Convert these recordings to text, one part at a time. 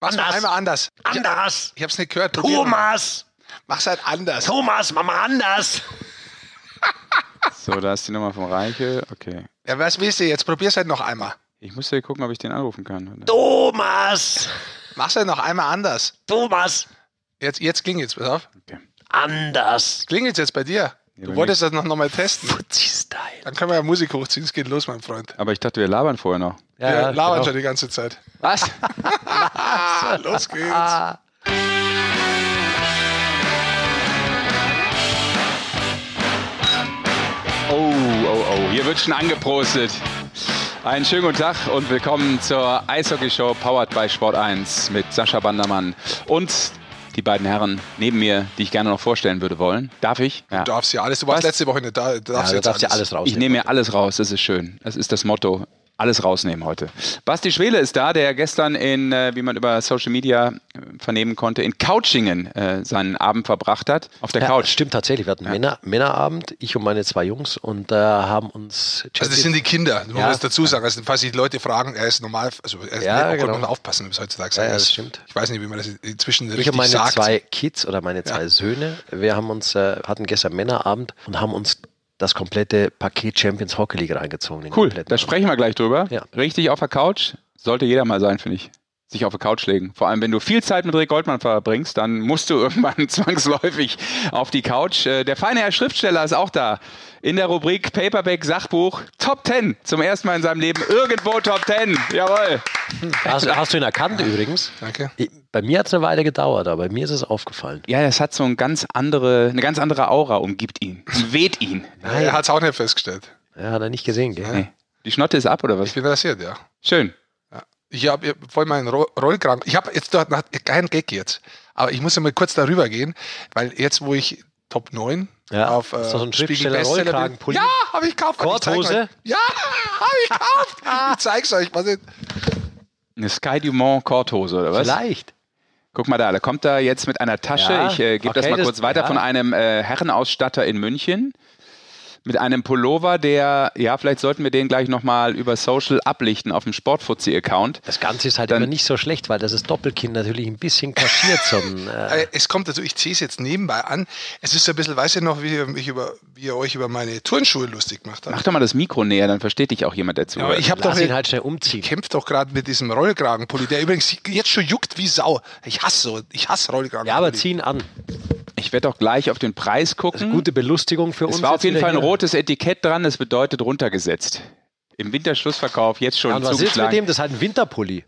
Mach's mal Anders. einmal anders. Anders. Ich hab's nicht gehört. Probier mal. Thomas. Mach's halt anders. Thomas, mach mal anders. So, da ist die Nummer vom Reiche. Okay. Ja, was willst du jetzt? Probier's halt noch einmal. Ich muss ja gucken, ob ich den anrufen kann. Thomas. Mach's halt noch einmal anders. Thomas. Jetzt, jetzt klingelt's, pass auf. Okay. Anders. Klingelt's jetzt bei dir? Ja, Du wolltest das noch, noch mal testen. Dann können wir ja Musik hochziehen. Es geht los, mein Freund. Aber ich dachte, wir labern vorher noch. Wir labern genau. schon die ganze Zeit. Was? Los geht's. Oh, oh, oh. Hier wird schon angeprostet. Einen schönen guten Tag und willkommen zur Eishockey-Show powered by Sport 1 mit Sascha Bandermann und die beiden Herren neben mir, die ich gerne noch vorstellen würde wollen. Darf ich? Ja. Du darfst ja alles. Du warst Was? letzte Woche nicht da. Du Ja, darfst du jetzt darfst ja alles raus. Ich nehme mir alles raus, das ist schön. Das ist das Motto. Alles rausnehmen heute. Basti Schwele ist da, der gestern in, äh, wie man über Social Media äh, vernehmen konnte, in Couchingen äh, seinen Abend verbracht hat. Auf der Ja, Couch. stimmt tatsächlich. Wir hatten Männer, Männerabend, ich und meine zwei Jungs, und äh, haben uns. Also das sind die Kinder, du Ja. musst dazu sagen. Also falls sich Leute fragen, er ist normal, also er ist Ja, Gott, genau. man muss aufpassen, wie es heutzutage Ja, ja, sagt. das ist- stimmt. Ich weiß nicht, wie man das inzwischen ich richtig und meine sagt. zwei Kids oder meine zwei Söhne, wir haben uns, äh, hatten gestern Männerabend und haben uns das komplette Paket Champions Hockey League reingezogen. den Cool, da sprechen wir gleich drüber. Ja. Richtig auf der Couch. Sollte jeder mal sein, finde ich. Sich auf der Couch legen. Vor allem, wenn du viel Zeit mit Rick Goldmann verbringst, dann musst du irgendwann zwangsläufig auf die Couch. Äh, Der feine Herr Schriftsteller ist auch da. In der Rubrik Paperback Sachbuch Top 10. Zum ersten Mal in seinem Leben irgendwo Top 10. Jawohl. Hast, hast du ihn erkannt übrigens? Danke. Bei mir hat es eine Weile gedauert, aber bei mir ist es aufgefallen. Ja, das hat so ein ganz andere, eine ganz andere Aura umgibt ihn. Weht ihn. Er hat es auch nicht festgestellt. Ja, hat er nicht gesehen, gell? Nee. Die Schnotte ist ab, oder was? Ich bin rasiert, ja. Schön. Ich habe voll meinen Ro Rollkragen. Ich habe jetzt dort noch keinen Gag jetzt. Aber ich muss ja mal kurz darüber gehen, weil jetzt, wo ich Top 9 Ja, auf äh, so ein Spiegel Bestseller bin- Rollkragenpulli. Ja, habe ich gekauft. Korthose? Ja, habe ich gekauft. ich zeig's euch. Was ist, Eine Sky Dumont Korthose, oder was? Vielleicht. Guck mal da, da kommt er jetzt mit einer Tasche. Ja, ich äh, gebe das okay, mal das- kurz weiter ja. von einem äh, Herrenausstatter in München. Mit einem Pullover, der, ja, vielleicht sollten wir den gleich nochmal über Social ablichten auf dem Sportfuzzi-Account. Das Ganze ist halt Dann- immer nicht so schlecht, weil das ist Doppelkind natürlich ein bisschen kaschiert zum. Äh, Äh, es kommt dazu, ich ziehe es jetzt nebenbei an. Es ist so ein bisschen, weiß ihr noch, wie ihr, mich über, wie ihr euch über meine Turnschuhe lustig gemacht habt? Mach doch mal das Mikro näher, dann versteht dich auch jemand dazu. Ja, aber ich habe doch ihn halt schnell umziehen. kämpft doch gerade mit diesem Rollkragenpulli, der übrigens jetzt schon juckt wie Sau. Ich hasse so, ich hasse Rollkragenpulli. Ja, aber zieh ihn an. Ich werde auch gleich auf den Preis gucken. Gute Belustigung für uns. es war auf jeden Fall ein hier. rotes Etikett dran, das bedeutet runtergesetzt. Im Winterschlussverkauf jetzt schon Ja, und was ist mit dem? Das ist halt ein Winterpulli.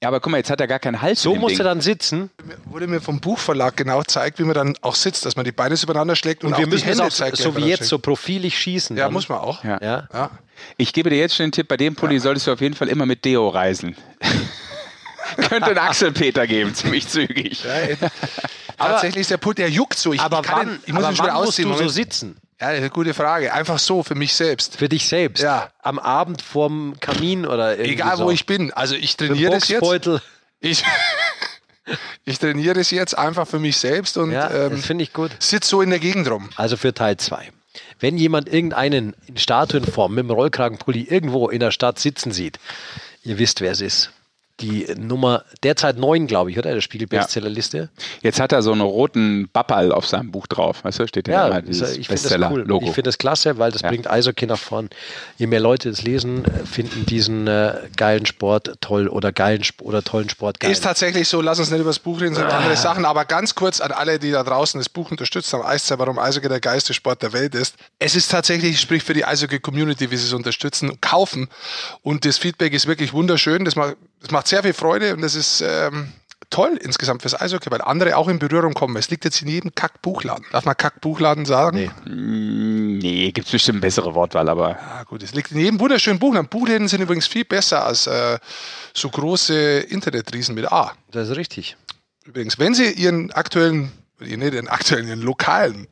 Ja, aber guck mal, jetzt hat er gar keinen Hals So muss Ding. er dann sitzen. wurde mir vom Buchverlag genau gezeigt, wie man dann auch sitzt, dass man die Beine so übereinander schlägt und, Und wir die müssen es Hände auch zeitgleich so wie jetzt so profilig schießen. Ja, dann. muss man auch. Ja. Ja. Ja. Ich gebe dir jetzt schon den Tipp, bei dem Pulli solltest du auf jeden Fall immer mit Deo reisen. Könnte einen Axelpeter geben, ziemlich zügig. Tatsächlich ist der Pult, der juckt so. Ich, Aber ich, kann wann, den, ich muss aber ihn schon wann musst du so sitzen? ja, eine gute Frage. Einfach so, für mich selbst. Für dich selbst? Ja. Am Abend vorm Kamin oder irgendwie Egal, so. wo ich bin. Also ich trainiere das jetzt. Ich, ich trainiere es jetzt einfach für mich selbst und Ja, ähm, das finde ich gut. sitze so in der Gegend rum. Also für Teil 2. Wenn jemand irgendeinen in Statuenform mit dem Rollkragenpulli irgendwo in der Stadt sitzen sieht, ihr wisst, wer es ist. Die Nummer derzeit 9, glaube ich, oder? Der Spiegel-Bestsellerliste. Jetzt hat er so einen roten Bappal auf seinem Buch drauf. Weißt du, steht Ja, immer ist- dieses ich finde das cool. Ich finde das klasse, weil das Ja. bringt Eishockey nach vorn. Je mehr Leute das lesen, finden diesen äh, geilen Sport toll oder geilen oder tollen Sport geil. Ist tatsächlich so, lass uns nicht über das Buch reden, sondern Ah. andere Sachen. Aber ganz kurz an alle, die da draußen das Buch unterstützt haben, Eiszeit, warum Eishockey der geilste Sport der Welt ist. Es ist tatsächlich, sprich für die Eishockey-Community, wie sie es unterstützen, und kaufen. Und das Feedback ist wirklich wunderschön. Das macht, das macht sehr viel Freude und das ist ähm, toll insgesamt fürs Eishockey, weil andere auch in Berührung kommen. Es liegt jetzt in jedem Kack-Buchladen. Darf man Kack-Buchladen sagen? Nee. Mm, nee, gibt es bestimmt eine bessere Wortwahl, aber Ja, gut, es liegt in jedem wunderschönen Buchladen. Buchläden sind übrigens viel besser als äh, so große Internetriesen mit A. Das ist richtig. Übrigens, wenn Sie Ihren aktuellen, nicht Ihren aktuellen, Ihren lokalen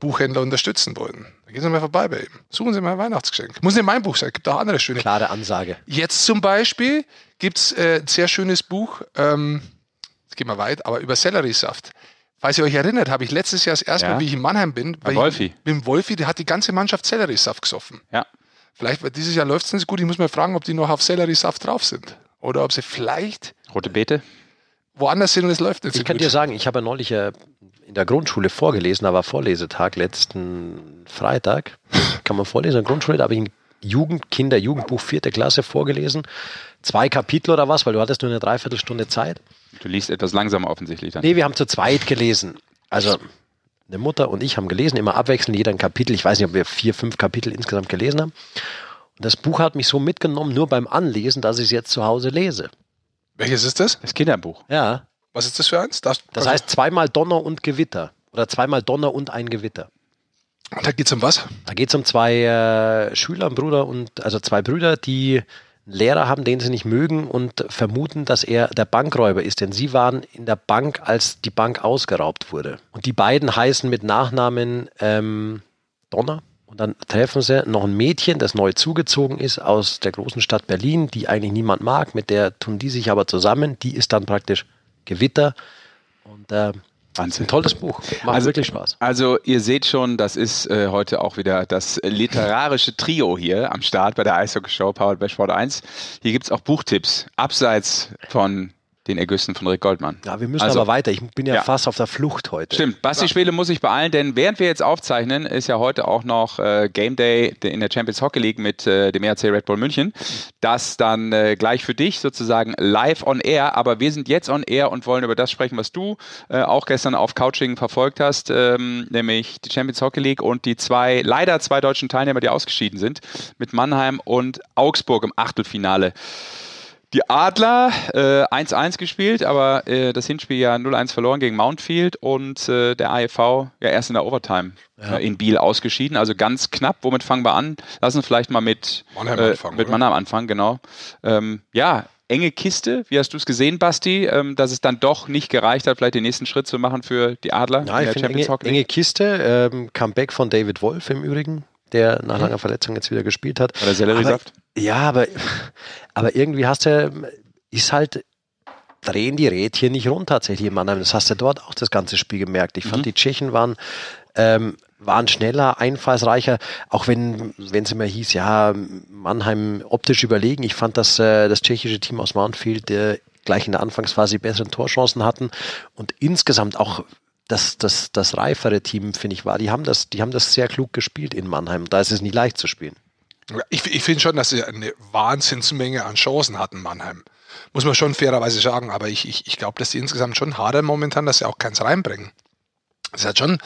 Buchhändler unterstützen wollen, dann gehen Sie mal vorbei bei ihm. Suchen Sie mal ein Weihnachtsgeschenk. Muss nicht mein Buch sein, gibt auch andere schöne. Klare Ansage. Jetzt zum Beispiel gibt es äh, ein sehr schönes Buch, ähm, jetzt gehen wir weit, aber über Selleriesaft. Falls ihr euch erinnert, habe ich letztes Jahr das erste Ja. Mal, wie ich in Mannheim bin, weil Wolfi. Ich, mit dem Wolfi, der hat die ganze Mannschaft Selleriesaft gesoffen. ja. Vielleicht, weil dieses Jahr läuft es nicht so gut, ich muss mal fragen, ob die noch auf Selleriesaft drauf sind. Oder ob sie vielleicht Rote Beete? Woanders hin und es läuft nicht Ich so kann gut. dir sagen, ich habe neulich äh, in der Grundschule vorgelesen, da war Vorlesetag letzten Freitag. Kann man vorlesen in der Grundschule, da habe ich ein Jugend, Kinder, Jugendbuch vierte Klasse vorgelesen. Zwei Kapitel oder was, weil du hattest nur eine Dreiviertelstunde Zeit. Du liest etwas langsamer offensichtlich dann. Nee, wir haben zu zweit gelesen. Also eine Mutter und ich haben gelesen, immer abwechselnd, jeder ein Kapitel. Ich weiß nicht, ob wir vier, fünf Kapitel insgesamt gelesen haben. Und das Buch hat mich so mitgenommen, nur beim Anlesen, dass ich es jetzt zu Hause lese. Welches ist das? Das Kinderbuch. Ja, Was ist das für eins? Das, das also, heißt zweimal Donner und Gewitter. Oder zweimal Donner und ein Gewitter. da geht es um was? Da geht es um zwei äh, Schüler, Bruder und also zwei Brüder, die einen Lehrer haben, den sie nicht mögen und vermuten, dass er der Bankräuber ist. Denn sie waren in der Bank, als die Bank ausgeraubt wurde. Und die beiden heißen mit Nachnamen ähm, Donner. Und dann treffen sie noch ein Mädchen, das neu zugezogen ist aus der großen Stadt Berlin, die eigentlich niemand mag. Mit der tun die sich aber zusammen. Die ist dann praktisch Gewitter. Und äh, Wahnsinn. ein tolles Buch. Macht Also- wirklich Spaß. Also ihr seht schon, das ist äh, heute auch wieder das literarische Trio hier am Start bei der Eishockey Show Powered by Sport 1. Hier gibt es auch Buchtipps, abseits von den Ergüssen von Rick Goldmann. Ja, wir müssen Also- aber weiter. Ich bin ja, Ja. fast auf der Flucht heute. Stimmt, Basti Schwele muss sich beeilen, denn während wir jetzt aufzeichnen, ist ja heute auch noch äh, Game Day in der Champions Hockey League mit äh, dem ERC Red Bull München. Das dann äh, gleich für dich sozusagen live on air, aber wir sind jetzt on air und wollen über das sprechen, was du äh, auch gestern auf Couching verfolgt hast, ähm, nämlich die Champions Hockey League und die zwei, leider zwei deutschen Teilnehmer, die ausgeschieden sind, mit Mannheim und Augsburg im Achtelfinale. Die Adler äh, 1-1 gespielt, aber äh, das Hinspiel ja 0-1 verloren gegen Mountfield und äh, der AEV ja erst in der Overtime äh, in Biel ausgeschieden. Also ganz knapp. Womit fangen wir an? Lass uns vielleicht mal mit Mannheim äh, anfangen, Mit? Mannheim anfangen, genau. Ähm, ja, enge Kiste. Wie hast du es gesehen, Basti? Ähm, dass es dann doch nicht gereicht hat, vielleicht den nächsten Schritt zu machen für die Adler Ja, ich finde enge, Hockey enge? Kiste. Ähm, Comeback von David Wolf im Übrigen, der nach langer Verletzung jetzt wieder gespielt hat. Oder Selleriesaft? Ja, aber, aber irgendwie hast du, ist halt, drehen die Rädchen nicht rund tatsächlich in Mannheim. Das hast du dort auch das ganze Spiel gemerkt. Ich fand, die Tschechen waren, ähm, waren schneller, einfallsreicher, auch wenn wenn es immer hieß, ja, Mannheim optisch überlegen. Ich fand, dass äh, das tschechische Team aus Mountfield äh, gleich in der Anfangsphase die besseren Torchancen hatten und insgesamt auch das, das, das reifere Team, finde ich, war. Die haben, das, die haben das sehr klug gespielt in Mannheim. Da ist es nicht leicht zu spielen. Ich, ich finde schon, dass sie eine Wahnsinnsmenge an Chancen hatten, Mannheim. Muss man schon fairerweise sagen. Aber ich, ich, ich glaube, dass die insgesamt schon hadern momentan, dass sie auch keins reinbringen. Es hat schon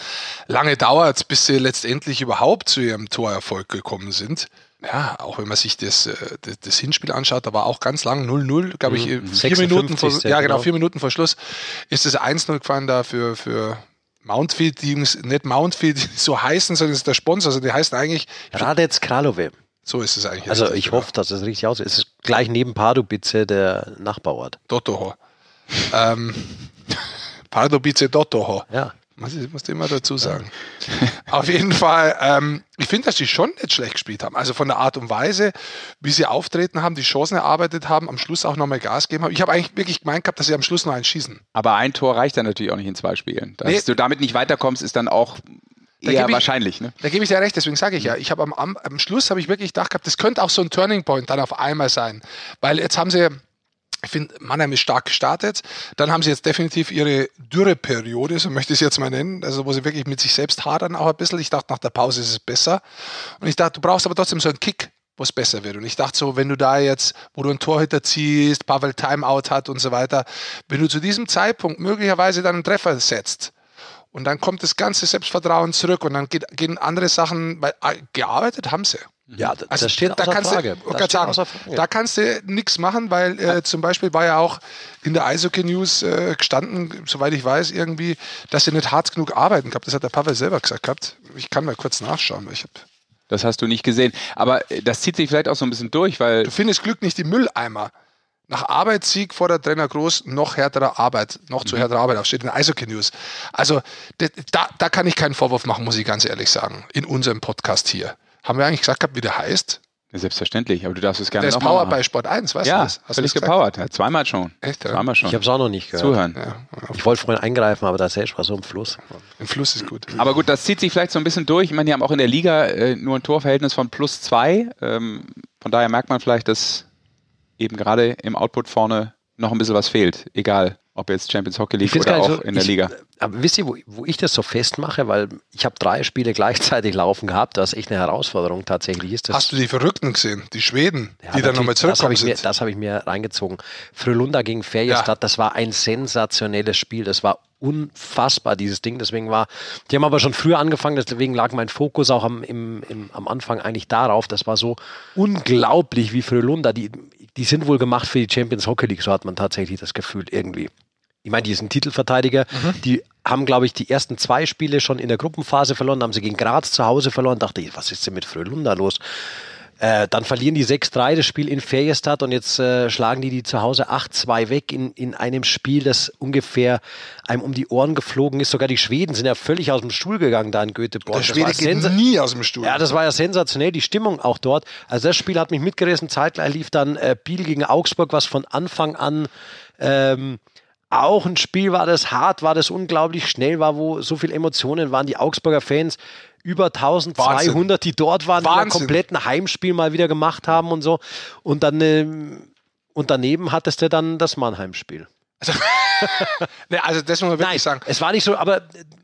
lange dauert, bis sie letztendlich überhaupt zu ihrem Torerfolg gekommen sind. Ja, auch wenn man sich das, äh, das, das Hinspiel anschaut, da war auch ganz lang 0-0, glaube ich, Mhm. vier Minuten vor, 56. ja, genau, genau. vier Minuten vor Schluss ist das 1-0 gefallen da für, für Mountfield, die Jungs, nicht Mountfield so heißen, sondern es ist der Sponsor, also die heißen eigentlich, Radetz Kralove. so ist es eigentlich. Also richtig, ich genau. hoffe, dass es richtig aussieht. Es ist gleich neben Pardubice der Nachbarort. Dottoho. ähm, Pardubice Dottoho. Ja. Muss ich muss ich immer dazu sagen. Auf jeden Fall, ähm, ich finde, dass die schon nicht schlecht gespielt haben. Also von der Art und Weise, wie sie auftreten haben, die Chancen erarbeitet haben, am Schluss auch nochmal Gas gegeben haben. Ich habe eigentlich wirklich gemeint gehabt, dass sie am Schluss noch einen schießen. Aber ein Tor reicht dann natürlich auch nicht in zwei Spielen. Dass Nee. du damit nicht weiterkommst, ist dann auch ich- wahrscheinlich. Ne? Da gebe ich dir recht, deswegen sage ich ja, ich habe am, am, am Schluss habe ich wirklich gedacht gehabt, das könnte auch so ein Turning Point dann auf einmal sein. Weil jetzt haben sie, ich finde, Mannheim ist stark gestartet. Dann haben sie jetzt definitiv ihre Dürreperiode, so möchte ich es jetzt mal nennen, also wo sie wirklich mit sich selbst hadern auch ein bisschen. Ich dachte, nach der Pause ist es besser. Und ich dachte, du brauchst aber trotzdem so einen Kick, wo es besser wird. Und ich dachte so, wenn du da jetzt, wo du einen Torhüter ziehst, Pavel Timeout hat und so weiter, wenn du zu diesem Zeitpunkt möglicherweise dann einen Treffer setzt, und dann kommt das ganze Selbstvertrauen zurück und dann geht, gehen andere Sachen, weil äh, gearbeitet haben sie. Ja, Also das steht da kannst Frage. Du, Das sagen, Frage. da kannst du nichts machen, weil äh, zum Beispiel war ja auch in der Eishockey News äh, gestanden, soweit ich weiß, irgendwie, dass sie nicht hart genug arbeiten gehabt. Das hat der Pavel selber gesagt gehabt. Ich kann mal kurz nachschauen, weil ich hab, Das hast du nicht gesehen. Aber äh, das zieht sich vielleicht auch so ein bisschen durch, weil Du findest Glück nicht im Mülleimer. Nach Arbeitssieg fordert Trainer Groß noch härtere Arbeit, noch Mhm. zu härterer Arbeit auf, steht in der Eishockey News. Also da, da kann ich keinen Vorwurf machen, muss ich ganz ehrlich sagen, in unserem Podcast hier. Haben wir eigentlich gesagt gehabt, wie der heißt? Ja, selbstverständlich, aber du darfst es gerne Der ist noch mal Power machen. bei Sport 1, weißt du Ja, das? Hast du völlig gepowert. Ja, zweimal schon. Echt, ja? Zweimal schon. Ich habe es auch noch nicht gehört. Zuhören. Ja, Ich wollte vorhin eingreifen, aber das selbst war so im Fluss. ein Fluss ist gut. Aber gut, das zieht sich vielleicht so ein bisschen durch. Ich meine, die haben auch in der Liga äh, nur ein Torverhältnis von plus zwei. Ähm, von daher merkt man vielleicht, dass eben gerade im Output vorne noch ein bisschen was fehlt. Egal, Ob jetzt Champions Hockey League oder auch so, in der ich, Liga. Aber wisst ihr, wo, wo ich das so festmache? Weil ich habe drei Spiele gleichzeitig laufen gehabt, was echt eine Herausforderung tatsächlich ist. Hast du die Verrückten gesehen? Die Schweden, ja, die dann nochmal zurückkommen das sind? das habe ich mir reingezogen. Frölunda gegen Ferjestad, ja. das war ein sensationelles Spiel. Das war unfassbar, dieses Ding. Deswegen war, die haben aber schon früher angefangen, deswegen lag mein Fokus auch am, im, im, am Anfang eigentlich darauf. Das war so unglaublich wie Frölunda. Die, die sind wohl gemacht für die Champions Hockey League, so hat man tatsächlich das Gefühl irgendwie. Ich meine, die sind Titelverteidiger, mhm. die haben, glaube ich, die ersten zwei Spiele schon in der Gruppenphase verloren, haben sie gegen Graz zu Hause verloren. Dachte ich, was ist denn mit Frölunda los? Äh, dann verlieren die 6-3 das Spiel in Ferjestad und jetzt äh, schlagen die die zu Hause 8-2 weg in, in einem Spiel, das ungefähr einem um die Ohren geflogen ist. Sogar die Schweden sind ja völlig aus dem Stuhl gegangen da in Göteborg. Der Schwede geht nie aus dem Stuhl. Ja, das war ja sensationell, die Stimmung auch dort. Also das Spiel hat mich mitgerissen. Zeitgleich lief dann äh, Biel gegen Augsburg, was von Anfang an ähm, auch ein Spiel war, das hart war, das unglaublich schnell war, wo so viele Emotionen waren. Die Augsburger Fans über 1200, Wahnsinn. die dort waren, Wahnsinn. die ein kompletten Heimspiel mal wieder gemacht haben und so. Und dann äh, und daneben hattest du dann das Mannheim-Spiel. Also, ne, also das muss man wirklich Nein, sagen. Es war nicht so, aber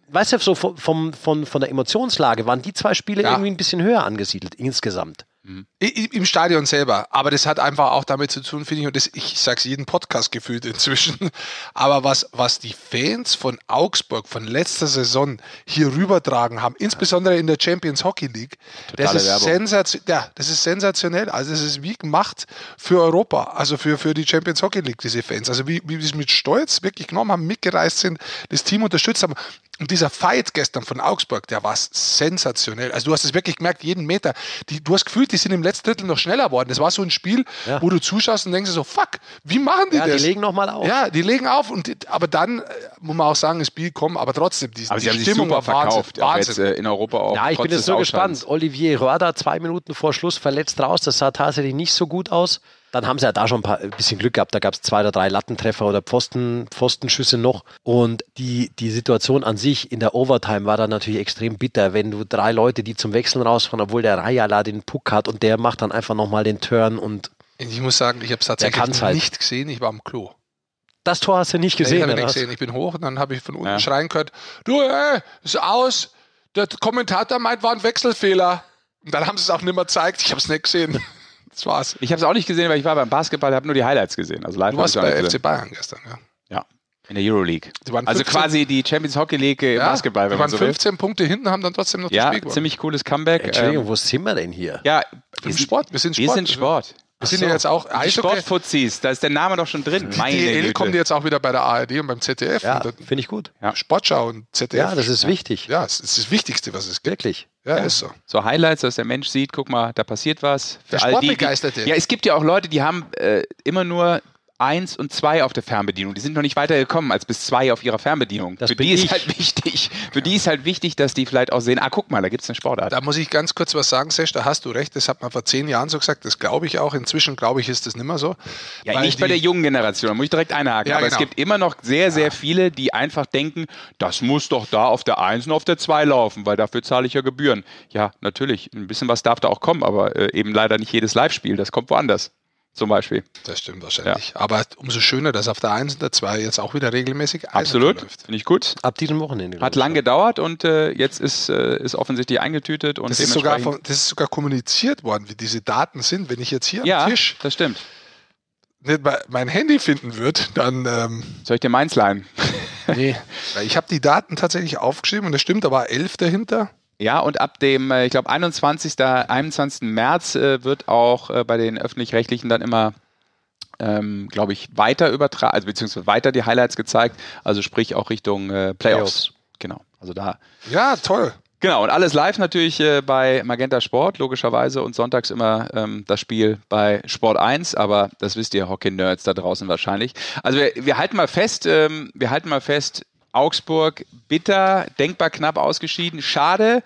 weißt du, so vom, vom, von der Emotionslage waren die zwei Spiele ja. irgendwie ein bisschen höher angesiedelt insgesamt. Mhm. Im Stadion selber. Aber das hat einfach auch damit zu tun, finde ich, und das, ich sage es jeden Podcast gefühlt inzwischen, aber was, was die Fans von Augsburg von letzter Saison hier rübertragen haben, insbesondere in der Champions Hockey League, das ist, sensation, ja, das ist sensationell. Also das ist wie gemacht für Europa, also für, für die Champions Hockey League, diese Fans. Also wie, wie sie es mit Stolz wirklich genommen haben, mitgereist sind, das Team unterstützt haben. Und dieser Fight gestern von Augsburg, der war sensationell. Also du hast es wirklich gemerkt, jeden Meter. Die, du hast gefühlt, die sind im letzten Drittel noch schneller geworden. Das war so ein Spiel, ja. wo du zuschaust und denkst so, fuck, wie machen die ja, das? Die legen nochmal auf. Ja, die legen auf. Und, aber dann äh, muss man auch sagen, das Spiel kommt, aber trotzdem, die, aber die Stimmung super verkauft. Wahnsinn. Jetzt, äh, in Europa auch. Ja, ich bin jetzt so gespannt. Olivier Röder zwei Minuten vor Schluss verletzt raus. Das sah tatsächlich nicht so gut aus. Dann haben sie ja da schon ein, paar, ein bisschen Glück gehabt. Da gab es zwei oder drei Lattentreffer oder Pfosten, Pfostenschüsse noch. Und die, die Situation an sich in der Overtime war dann natürlich extrem bitter, wenn du drei Leute, die zum Wechseln rausfahren, obwohl der Rayala den Puck hat und der macht dann einfach nochmal den Turn und. Ich muss sagen, ich habe es tatsächlich halt. nicht gesehen. Ich war am Klo. Das Tor hast du nicht gesehen. Nee, ich, nicht gesehen. ich bin hoch und dann habe ich von unten ja. schreien gehört: Du, ey, ist aus. Der Kommentator meint, war ein Wechselfehler. Und dann haben sie es auch nicht mehr gezeigt. Ich habe es nicht gesehen. Das war's. Ich habe es auch nicht gesehen, weil ich war beim Basketball, habe nur die Highlights gesehen. Also live du warst bei FC Bayern gestern, ja. Ja. In der Euroleague. Also quasi die Champions Hockey League im ja, Basketball, wenn man so 15 will. Punkte hinten, haben dann trotzdem noch ja, das Spiel gewonnen. ziemlich cooles Comeback. Entschuldigung, ähm, wo sind wir denn hier? Ja, wir sind Sport. Wir sind Sport. Wir sind Sport. Wir sind so. ja jetzt auch die Sportfuzis, da ist der Name doch schon drin. Die Meine DL kommt jetzt auch wieder bei der ARD und beim ZDF. Ja, finde ich gut. Ja. Sportschau und ZDF. Ja, das ist wichtig. Ja, es ist das Wichtigste, was es gibt. Wirklich. Ja, ja, ist so. So Highlights, dass der Mensch sieht, guck mal, da passiert was. Für Für all die, die, ja, es gibt ja auch Leute, die haben äh, immer nur 1 und 2 auf der Fernbedienung. Die sind noch nicht weitergekommen als bis 2 auf ihrer Fernbedienung. Das Für die ich. ist halt wichtig. Für die ist halt wichtig, dass die vielleicht auch sehen, ah, guck mal, da gibt es eine Sportart. Da muss ich ganz kurz was sagen, Sesh, da hast du recht. Das hat man vor zehn Jahren so gesagt. Das glaube ich auch. Inzwischen, glaube ich, ist das nicht mehr so. Ja, nicht bei der jungen Generation. Da muss ich direkt einhaken. Ja, Aber genau. es gibt immer noch sehr, sehr ja. viele, die einfach denken, das muss doch da auf der 1 und auf der 2 laufen, weil dafür zahle ich ja Gebühren. Ja, natürlich. Ein bisschen was darf da auch kommen, aber äh, eben leider nicht jedes Live-Spiel. Das kommt woanders zum Beispiel. Das stimmt wahrscheinlich. Ja. Aber umso schöner, dass auf der 1 und der 2 jetzt auch wieder regelmäßig Absolut, finde ich gut. Ab diesem Wochenende. Hat lang gedauert und äh, jetzt ist, äh, ist offensichtlich eingetütet. Und das, ist sogar von, das ist sogar kommuniziert worden, wie diese Daten sind. Wenn ich jetzt hier ja, am Tisch das stimmt. nicht mein Handy finden würde, dann... Ähm, Soll ich dir meins leihen? nee, ich habe die Daten tatsächlich aufgeschrieben und das stimmt, da war 11 dahinter. Ja, und ab dem, äh, ich glaube, 21. 21. März äh, wird auch äh, bei den öffentlich-rechtlichen dann immer, ähm, glaube ich, weiter übertragen, also beziehungsweise weiter die Highlights gezeigt, also sprich auch Richtung äh, Playoffs. Playoffs. Genau. Also da. Ja, toll. Genau, und alles live natürlich äh, bei Magenta Sport, logischerweise, und sonntags immer ähm, das Spiel bei Sport 1, aber das wisst ihr Hockey-Nerds da draußen wahrscheinlich. Also wir, wir halten mal fest, ähm, wir halten mal fest, Augsburg bitter, denkbar knapp ausgeschieden. Schade.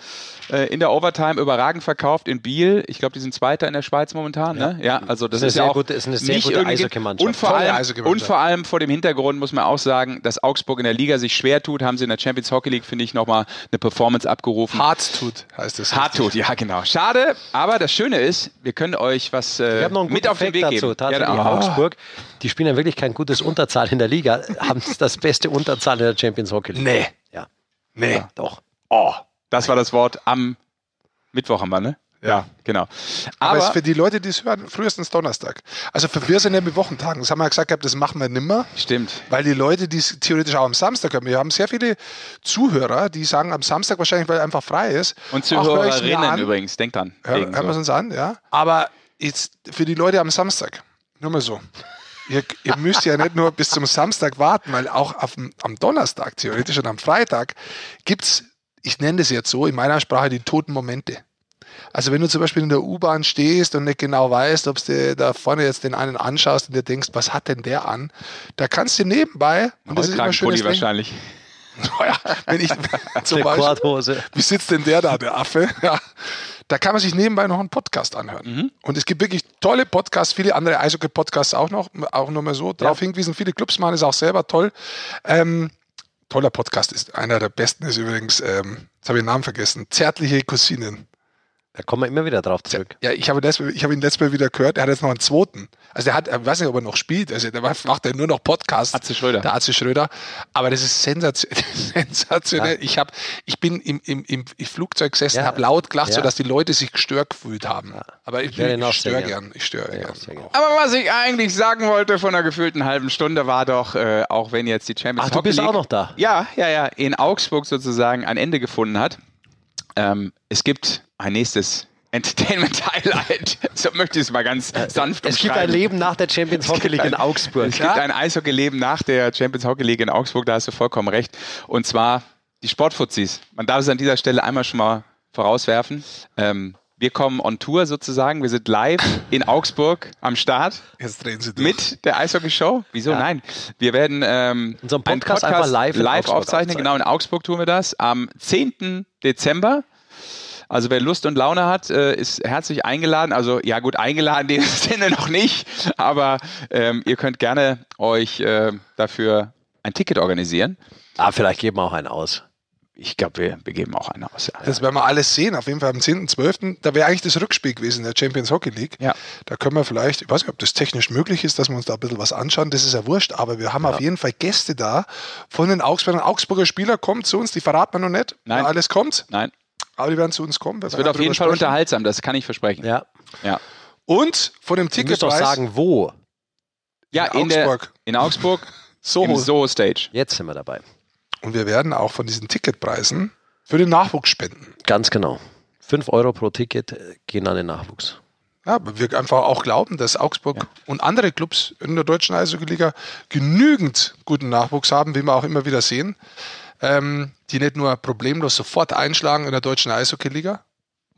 Äh, in der Overtime überragend verkauft in Biel. Ich glaube, die sind Zweiter in der Schweiz momentan. Ja, ne? ja also das, das ist, ja auch gute, ist eine sehr gute Eishockey-Mannschaft. Und vor, allem, und vor allem vor dem Hintergrund muss man auch sagen, dass Augsburg in der Liga sich schwer tut, haben sie in der Champions Hockey League, finde ich, nochmal eine Performance abgerufen. Hart tut, heißt es. Hart tut, ja genau. Schade, aber das Schöne ist, wir können euch was äh, mit auf den Weg dazu, geben. Tatsächlich ja, oh. Augsburg die spielen ja wirklich kein gutes Unterzahl in der Liga, haben das beste Unterzahl in der Champions Hockey League. Nee. Ja. Nee. ja, doch. Oh, das war das Wort am Mittwoch haben wir, ne? Ja. genau. Aber, Aber, es ist für die Leute, die es hören, frühestens Donnerstag. Also für wir sind ja mit Wochentagen. Das haben wir ja gesagt, gehabt, das machen wir nimmer. stimmt. Weil die Leute, die es theoretisch auch am Samstag hören, wir haben sehr viele Zuhörer, die sagen am Samstag wahrscheinlich, weil einfach frei ist. Und Zuhörerinnen übrigens, denkt dran. Hör, hören wir es uns an, ja. Aber jetzt für die Leute am Samstag, nur mal so. Ihr, ihr müsst ja nicht nur bis zum Samstag warten, weil auch auf, am Donnerstag theoretisch und am Freitag gibt es, ich nenne das jetzt so in meiner Sprache, die toten Momente. Also wenn du zum Beispiel in der U-Bahn stehst und nicht genau weißt, ob du da vorne jetzt den einen anschaust und dir denkst, was hat denn der an? Da kannst du nebenbei, und das ist immer schönes wahrscheinlich. ja, wenn ich zum Beispiel, wie sitzt denn der da, der Affe? Ja. Da kann man sich nebenbei noch einen Podcast anhören. Mhm. Und es gibt wirklich tolle Podcasts, viele andere Eishockey-Podcasts auch noch, auch nur mal so drauf hingewiesen. Viele Clubs machen es auch selber toll. Ähm, toller Podcast ist einer der besten, ist übrigens, ähm, jetzt habe ich den Namen vergessen, Zärtliche Cousinen. Da kommen wir immer wieder drauf zurück. Ja, ich habe, das, ich habe ihn letztes Mal wieder gehört, er hat jetzt noch einen zweiten. Also der hat, ich weiß nicht, ob er noch spielt, also der macht ja nur noch Podcasts. Atze Schröder. Der Atze Schröder. Aber das ist sensation sensationell. Ich, hab, ich bin im, im, im Flugzeug gesessen, Ja. habe laut gelacht, Ja. sodass die Leute sich gestört gefühlt haben. Aber ich, ich sehr störe gern. Ich störe Ja, gern. gern. Aber was ich eigentlich sagen wollte von einer gefühlten halben Stunde war doch, äh, auch wenn jetzt die Champions Ach, du bist League, auch noch da. Ja, ja, ja, in Augsburg sozusagen ein Ende gefunden hat. Ähm, es gibt ein nächstes Entertainment-Highlight. So möchte ich es mal ganz sanft Es gibt ein. Leben nach der Champions Hockey League in Augsburg. Es gibt ein Eishockey-Leben nach der Champions Hockey League in Augsburg, da hast du vollkommen recht. Und zwar die Sportfuzis. Man darf es an dieser Stelle einmal schon mal vorauswerfen. Ähm, wir kommen on Tour sozusagen. Wir sind live in Augsburg am Start Jetzt drehen sie durch. mit der Eishockey-Show. Wieso? Ja. Nein. Wir werden ähm, Unseren einen Podcast einfach live live Augsburg aufzeichnen. aufzeichnen. Genau, in Augsburg tun wir das. Am 10. Dezember. Also wer Lust und Laune hat, äh, ist herzlich eingeladen. Also ja gut, eingeladen in dem Sinne noch nicht, aber ähm, ihr könnt gerne euch äh, dafür ein Ticket organisieren. Ah, vielleicht geben wir auch einen aus. Ich glaube, wir, wir geben auch einen aus. Ja. Das werden wir alles sehen. Auf jeden Fall am 10.12. Da wäre eigentlich das Rückspiel gewesen in der Champions Hockey League. Ja. Da können wir vielleicht, ich weiß nicht, ob das technisch möglich ist, dass wir uns da ein bisschen was anschauen. Das ist ja wurscht, aber wir haben auf jeden Fall Gäste da von den Augsburgern. Augsburger Spieler kommen zu uns, die verraten wir noch nicht, Nein. alles kommt. Nein, Aber die werden zu uns kommen. es wird auf jeden Fall unterhaltsam, das kann ich versprechen. Ja. Ja, Und von dem Du musst doch sagen, wo. ja in in, der, Augsburg. in Augsburg so. im Soho Stage. Jetzt sind wir dabei. Und wir werden auch von diesen Ticketpreisen für den Nachwuchs spenden. Ganz genau. 5 Euro pro Ticket gehen an den Nachwuchs. Ja, weil wir einfach auch glauben, dass Augsburg und andere Clubs in der deutschen Eishockey-Liga genügend guten Nachwuchs haben, wie wir auch immer wieder sehen, ähm, die nicht nur problemlos sofort einschlagen in der deutschen Eishockey-Liga,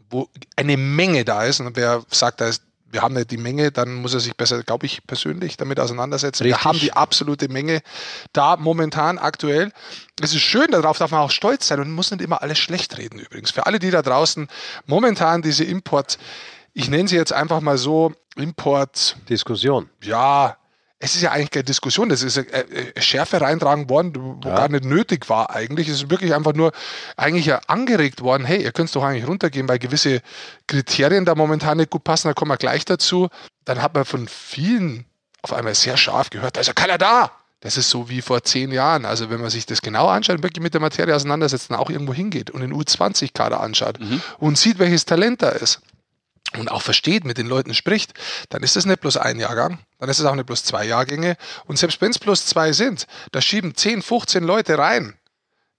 wo eine Menge da ist. Und wer sagt, da ist, wir haben nicht die Menge, dann muss er sich besser, glaube ich, persönlich damit auseinandersetzen. Richtig. Wir haben die absolute Menge da momentan aktuell. Es ist schön, darauf darf man auch stolz sein und muss nicht immer alles schlecht reden übrigens. Für alle, die da draußen momentan diese Import, ich nenne sie jetzt einfach mal so, Import, Diskussion. ja, es ist ja eigentlich keine Diskussion, das ist äh, äh, Schärfe reintragen worden, wo Ja. gar nicht nötig war eigentlich. Es ist wirklich einfach nur eigentlich ja angeregt worden, hey, ihr könnt es doch eigentlich runtergehen, weil gewisse Kriterien da momentan nicht gut passen, da kommen wir gleich dazu. Dann hat man von vielen auf einmal sehr scharf gehört, da ist ja keiner da. Das ist so wie vor zehn Jahren. Also wenn man sich das genau anschaut, wirklich mit der Materie auseinandersetzt und auch irgendwo hingeht und den U20-Kader anschaut und sieht, welches Talent da ist und auch versteht, mit den Leuten spricht, dann ist es nicht bloß ein Jahrgang, dann ist es auch nicht bloß zwei Jahrgänge. Und selbst wenn es bloß zwei sind, da schieben 10, 15 Leute rein.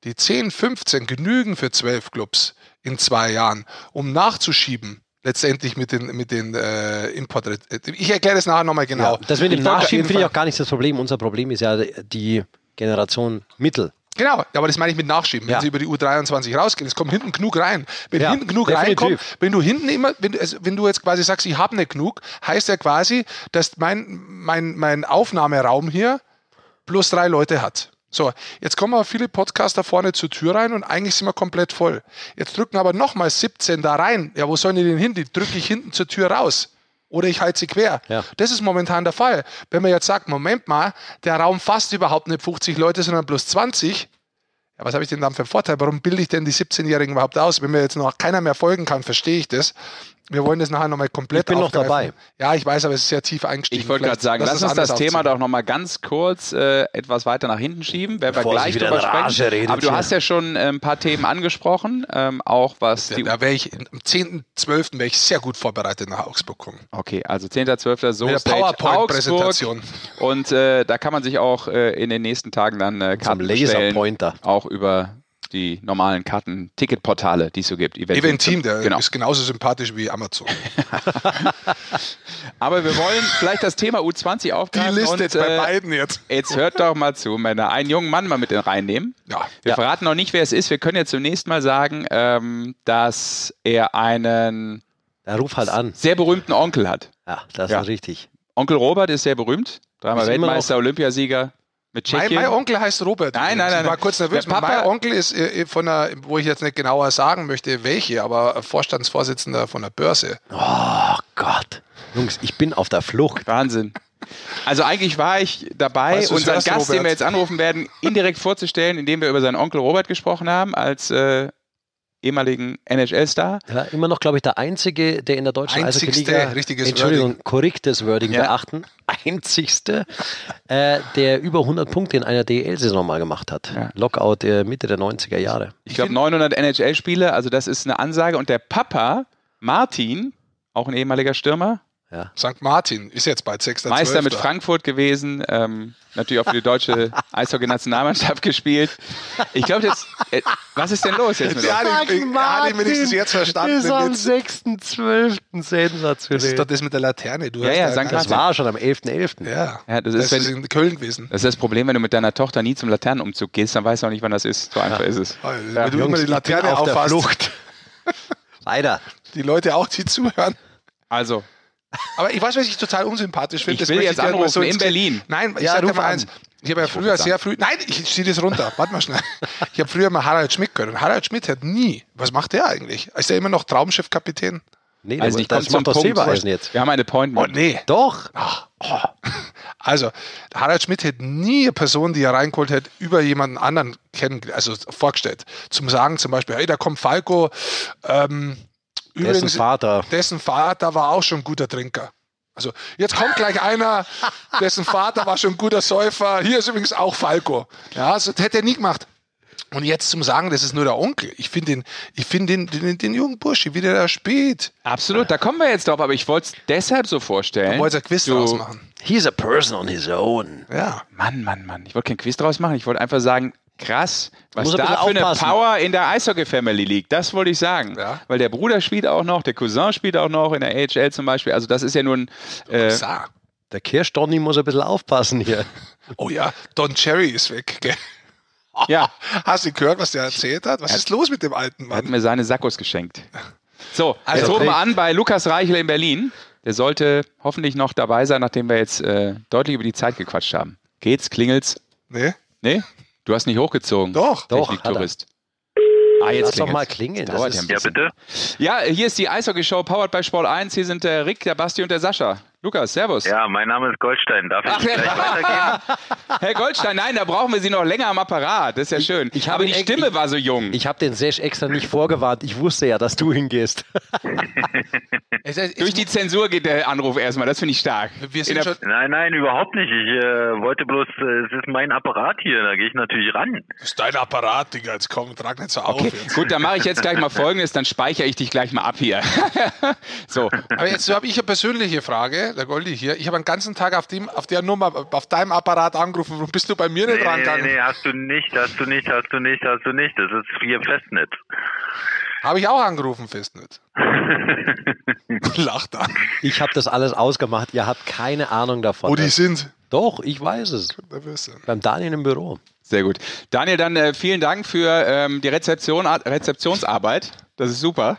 Die 10, 15 genügen für 12 Clubs in zwei Jahren, um nachzuschieben. Letztendlich mit den, mit den äh, Import. Ich erkläre das nachher nochmal genau. Das mit dem Nachschieben finde ich auch gar nicht das Problem. Unser Problem ist ja die Generation Mittel. Genau, ja, aber das meine ich mit Nachschieben. Wenn Ja. sie über die U23 rausgehen, es kommt hinten genug rein. Wenn Ja, hinten genug definitiv. reinkommt, wenn du hinten immer, wenn, du- also wenn du jetzt quasi sagst, ich habe nicht genug, heißt ja quasi, dass mein, mein, mein Aufnahmeraum hier bloß drei Leute hat. So, jetzt kommen aber viele Podcaster vorne zur Tür rein und eigentlich sind wir komplett voll. Jetzt drücken aber nochmal 17 da rein. Ja, wo sollen die denn hin? Die drücke ich hinten zur Tür raus. Oder ich halte sie quer. Ja. Das ist momentan der Fall. Wenn man jetzt sagt, Moment mal, der Raum fasst überhaupt nicht 50 Leute, sondern bloß 20, ja, was habe ich denn dann für einen Vorteil? Warum bilde ich denn die 17-Jährigen überhaupt aus? Wenn mir jetzt noch keiner mehr folgen kann, verstehe ich das. Wir wollen das nachher nochmal komplett Ich bin noch aufgreifen. dabei. Ja, ich weiß, aber es ist sehr tief eingestiegen. Ich wollte gerade sagen, lass uns das Thema aufziehen. doch nochmal ganz kurz äh, etwas weiter nach hinten schieben, werden wir gleich drüber sprechen. redet Aber du hier. hast ja schon äh, ein paar Themen angesprochen, ähm, auch was die... Da wäre ich am 10.12. wäre ich sehr gut vorbereitet nach Augsburg gucken. Okay, also 10.12. so Stage PowerPoint-Präsentation. Und äh, da kann man sich auch äh, in den nächsten Tagen dann äh, Zum Karten Laserpointer. auch über die normalen Karten-Ticketportale, die es so gibt. Event, Event Team, der genau. ist genauso sympathisch wie Amazon. Aber wir wollen vielleicht das Thema U20 Die aufgreifen Liste und jetzt bei äh, beiden jetzt. jetzt hört doch mal zu, Männer. Einen jungen Mann mal mit in reinnehmen. Ja. Wir Ja. verraten noch nicht, wer es ist. Wir können jetzt zunächst mal sagen, ähm, dass er einen Ja, ruf halt an. sehr berühmten Onkel hat. Ja, das Ja. ist richtig. Onkel Robert ist sehr berühmt. Dreimal Weltmeister, Olympiasieger mit Mein, Tschechien. mein Onkel heißt Robert. Nein, nein, nein, Ich war nein. kurz nervös. Papa- mein Onkel ist äh, von einer, wo ich jetzt nicht genauer sagen möchte, welche, aber Vorstandsvorsitzender von der Börse. Oh Gott. Jungs, ich bin auf der Flucht. Wahnsinn. Also eigentlich war ich dabei, Weißt du, unseren das Gast, hörst, den wir Robert? jetzt anrufen werden, indirekt vorzustellen, indem wir über seinen Onkel Robert gesprochen haben, als äh, ehemaligen NHL-Star. Ja, immer noch, glaube ich, der Einzige, der in der deutschen Einzigste, Eishockey-Liga, richtiges Entschuldigung, korrektes Wording Ja. beachten, Einzigste, äh, der über 100 Punkte in einer DL-Saison mal gemacht hat. Ja. Lockout äh, Mitte der 90er Jahre. Ich glaube 900 NHL-Spiele, also das ist eine Ansage. Und der Papa, Martin, auch ein ehemaliger Stürmer, Ja. St. Martin ist jetzt bald 6. Meister mit Frankfurt gewesen, ähm, natürlich auch für die deutsche Eishockey-Nationalmannschaft gespielt. Ich glaube, jetzt, äh, was ist denn los jetzt mit Ja, ich- hatte ich wenigstens jetzt verstanden, Ist am Witz. 6.12. Das ist sensationell. doch das mit der Laterne. Du Ja, hast ja, St. keine- Das war schon am 11.11. Ja, Ja, das das, ist, ist, wenn- in Köln gewesen. Das ist das Problem, wenn du mit deiner Tochter nie zum Laternenumzug gehst, dann weißt du auch nicht, wann das ist. So einfach ist es. Wenn du Jungs, immer die Laterne auf der auffasst, Flucht. Weiter. die Leute auch, die zuhören. Also, Aber ich weiß, was ich total unsympathisch finde. Ich das will jetzt nur anrufen, in ins- Berlin. Nein, ich Ja, sage mal eins. Ich habe ja früher sehr früh. Nein, ich ziehe das runter. Warte mal schnell. Ich habe früher mal Harald Schmidt gehört. Und Harald Schmidt hat nie. Was macht der eigentlich? Ist der immer noch Traumschiffkapitän? Nee, also ich komme das zum Punkt. Silbereisen jetzt. Wir haben ein Appointment. Oh, nee. Doch. Also, Harald Schmidt hätte nie eine Person, die er reingeholt hätte, über jemanden anderen kennen, also vorgestellt. Zum Sagen zum Beispiel, hey, da kommt Falco. Ähm, Dessen übrigens, Vater. dessen Vater war auch schon ein guter Trinker. Also, jetzt kommt gleich einer, dessen Vater war schon ein guter Säufer. Hier ist übrigens auch Falco. Ja, das hätte er nie gemacht. Und jetzt zum Sagen, das ist nur der Onkel. Ich finde den, ich finde den, den, den jungen Bursche, wie der da spielt. Absolut, da kommen wir jetzt drauf, aber ich wollte es deshalb so vorstellen. Da wollte er Quiz du- draus machen. He's a person on his own. Ja. Mann, Mann, Mann. Ich wollte kein Quiz draus machen. Ich wollte einfach sagen, krass, was ein da für eine aufpassen. Power in der Eishockey-Family liegt. Das wollte ich sagen. Ja. Weil der Bruder spielt auch noch, der Cousin spielt auch noch in der AHL zum Beispiel. Also das ist ja nun... Äh, Sa. Der Kirschdonny muss ein bisschen aufpassen hier. Oh ja, Don Cherry ist weg. Gell? ja, Hast du gehört, was der erzählt hat? Was ist los mit dem alten er hat Mann? mir seine Sackos geschenkt. So, Also, jetzt rufen wir an bei Lukas Reichel in Berlin. Der sollte hoffentlich noch dabei sein, nachdem wir jetzt äh, deutlich über die Zeit gequatscht haben. Geht's? Klingelt's? Nee? Nee? Du hast nicht hochgezogen. Doch. Doch, Techniktourist. Ah, jetzt Lass doch mal klingeln. Das Dauert ja bitte? Ja, hier ist die Eishockey-Show powered by Sport 1. Hier sind der Rick, der Basti und der Sascha. Lukas, servus. Ja, mein Name ist Goldstein. Darf ich Ach, gleich weitergehen? Herr Goldstein, nein, da brauchen wir Sie noch länger am Apparat. Das ist ja schön. ich habe Aber die Stimme echt- war so jung. ich habe den Sesh extra nicht vorgewarnt. Ich wusste ja, dass du hingehst. Es, es, Durch die Zensur geht der Anruf erstmal. Das finde ich stark. wir In sind der- schon, Nein, nein, überhaupt nicht. Ich äh, wollte bloß, äh, es ist mein Apparat hier, da gehe ich natürlich ran. das ist dein Apparat, Digga. Jetzt komm, trag nicht so auf. Okay, gut, dann mache ich jetzt gleich mal Folgendes, dann speichere ich dich gleich mal ab hier. so, Aber jetzt habe ich eine persönliche Frage, der Goldi hier. Ich habe einen ganzen Tag auf, dem, auf der Nummer, auf deinem Apparat angerufen. Warum bist du bei mir nicht Nee, nee, rangegangen? nee, hast du nicht, hast du nicht, hast du nicht, hast du nicht. Das ist hier Festnetz. Habe ich auch angerufen, Festnetz. Lacht an. Ich habe das alles ausgemacht. Ihr habt keine Ahnung davon. Wo die sind. Doch, ich weiß es. Beim Daniel im Büro. sehr gut. Daniel, dann äh, vielen Dank für ähm, die Rezeption, Rezeptionsarbeit. Das ist super.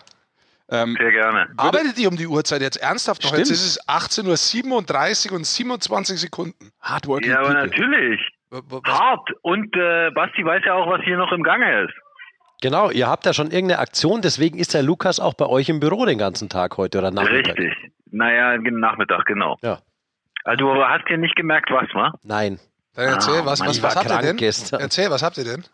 Ähm, Sehr gerne. Arbeitet ihr um die Uhrzeit jetzt ernsthaft noch? Stimmt. Jetzt ist es 18.37 Uhr und 27 Sekunden. Hardworking Ja, aber people. natürlich. Was- Hart. Und äh, Basti weiß ja auch, was hier noch im Gange ist. Genau, ihr habt ja schon irgendeine Aktion, deswegen ist der Lukas auch bei euch im Büro den ganzen Tag heute oder Nachmittag. Richtig. Naja, Nachmittag, genau. Ja. Also du hast ja nicht gemerkt, was, wa? Nein. Dann erzähl, was, Mann, was, was war habt ihr denn? gestern. Erzähl, was habt ihr denn?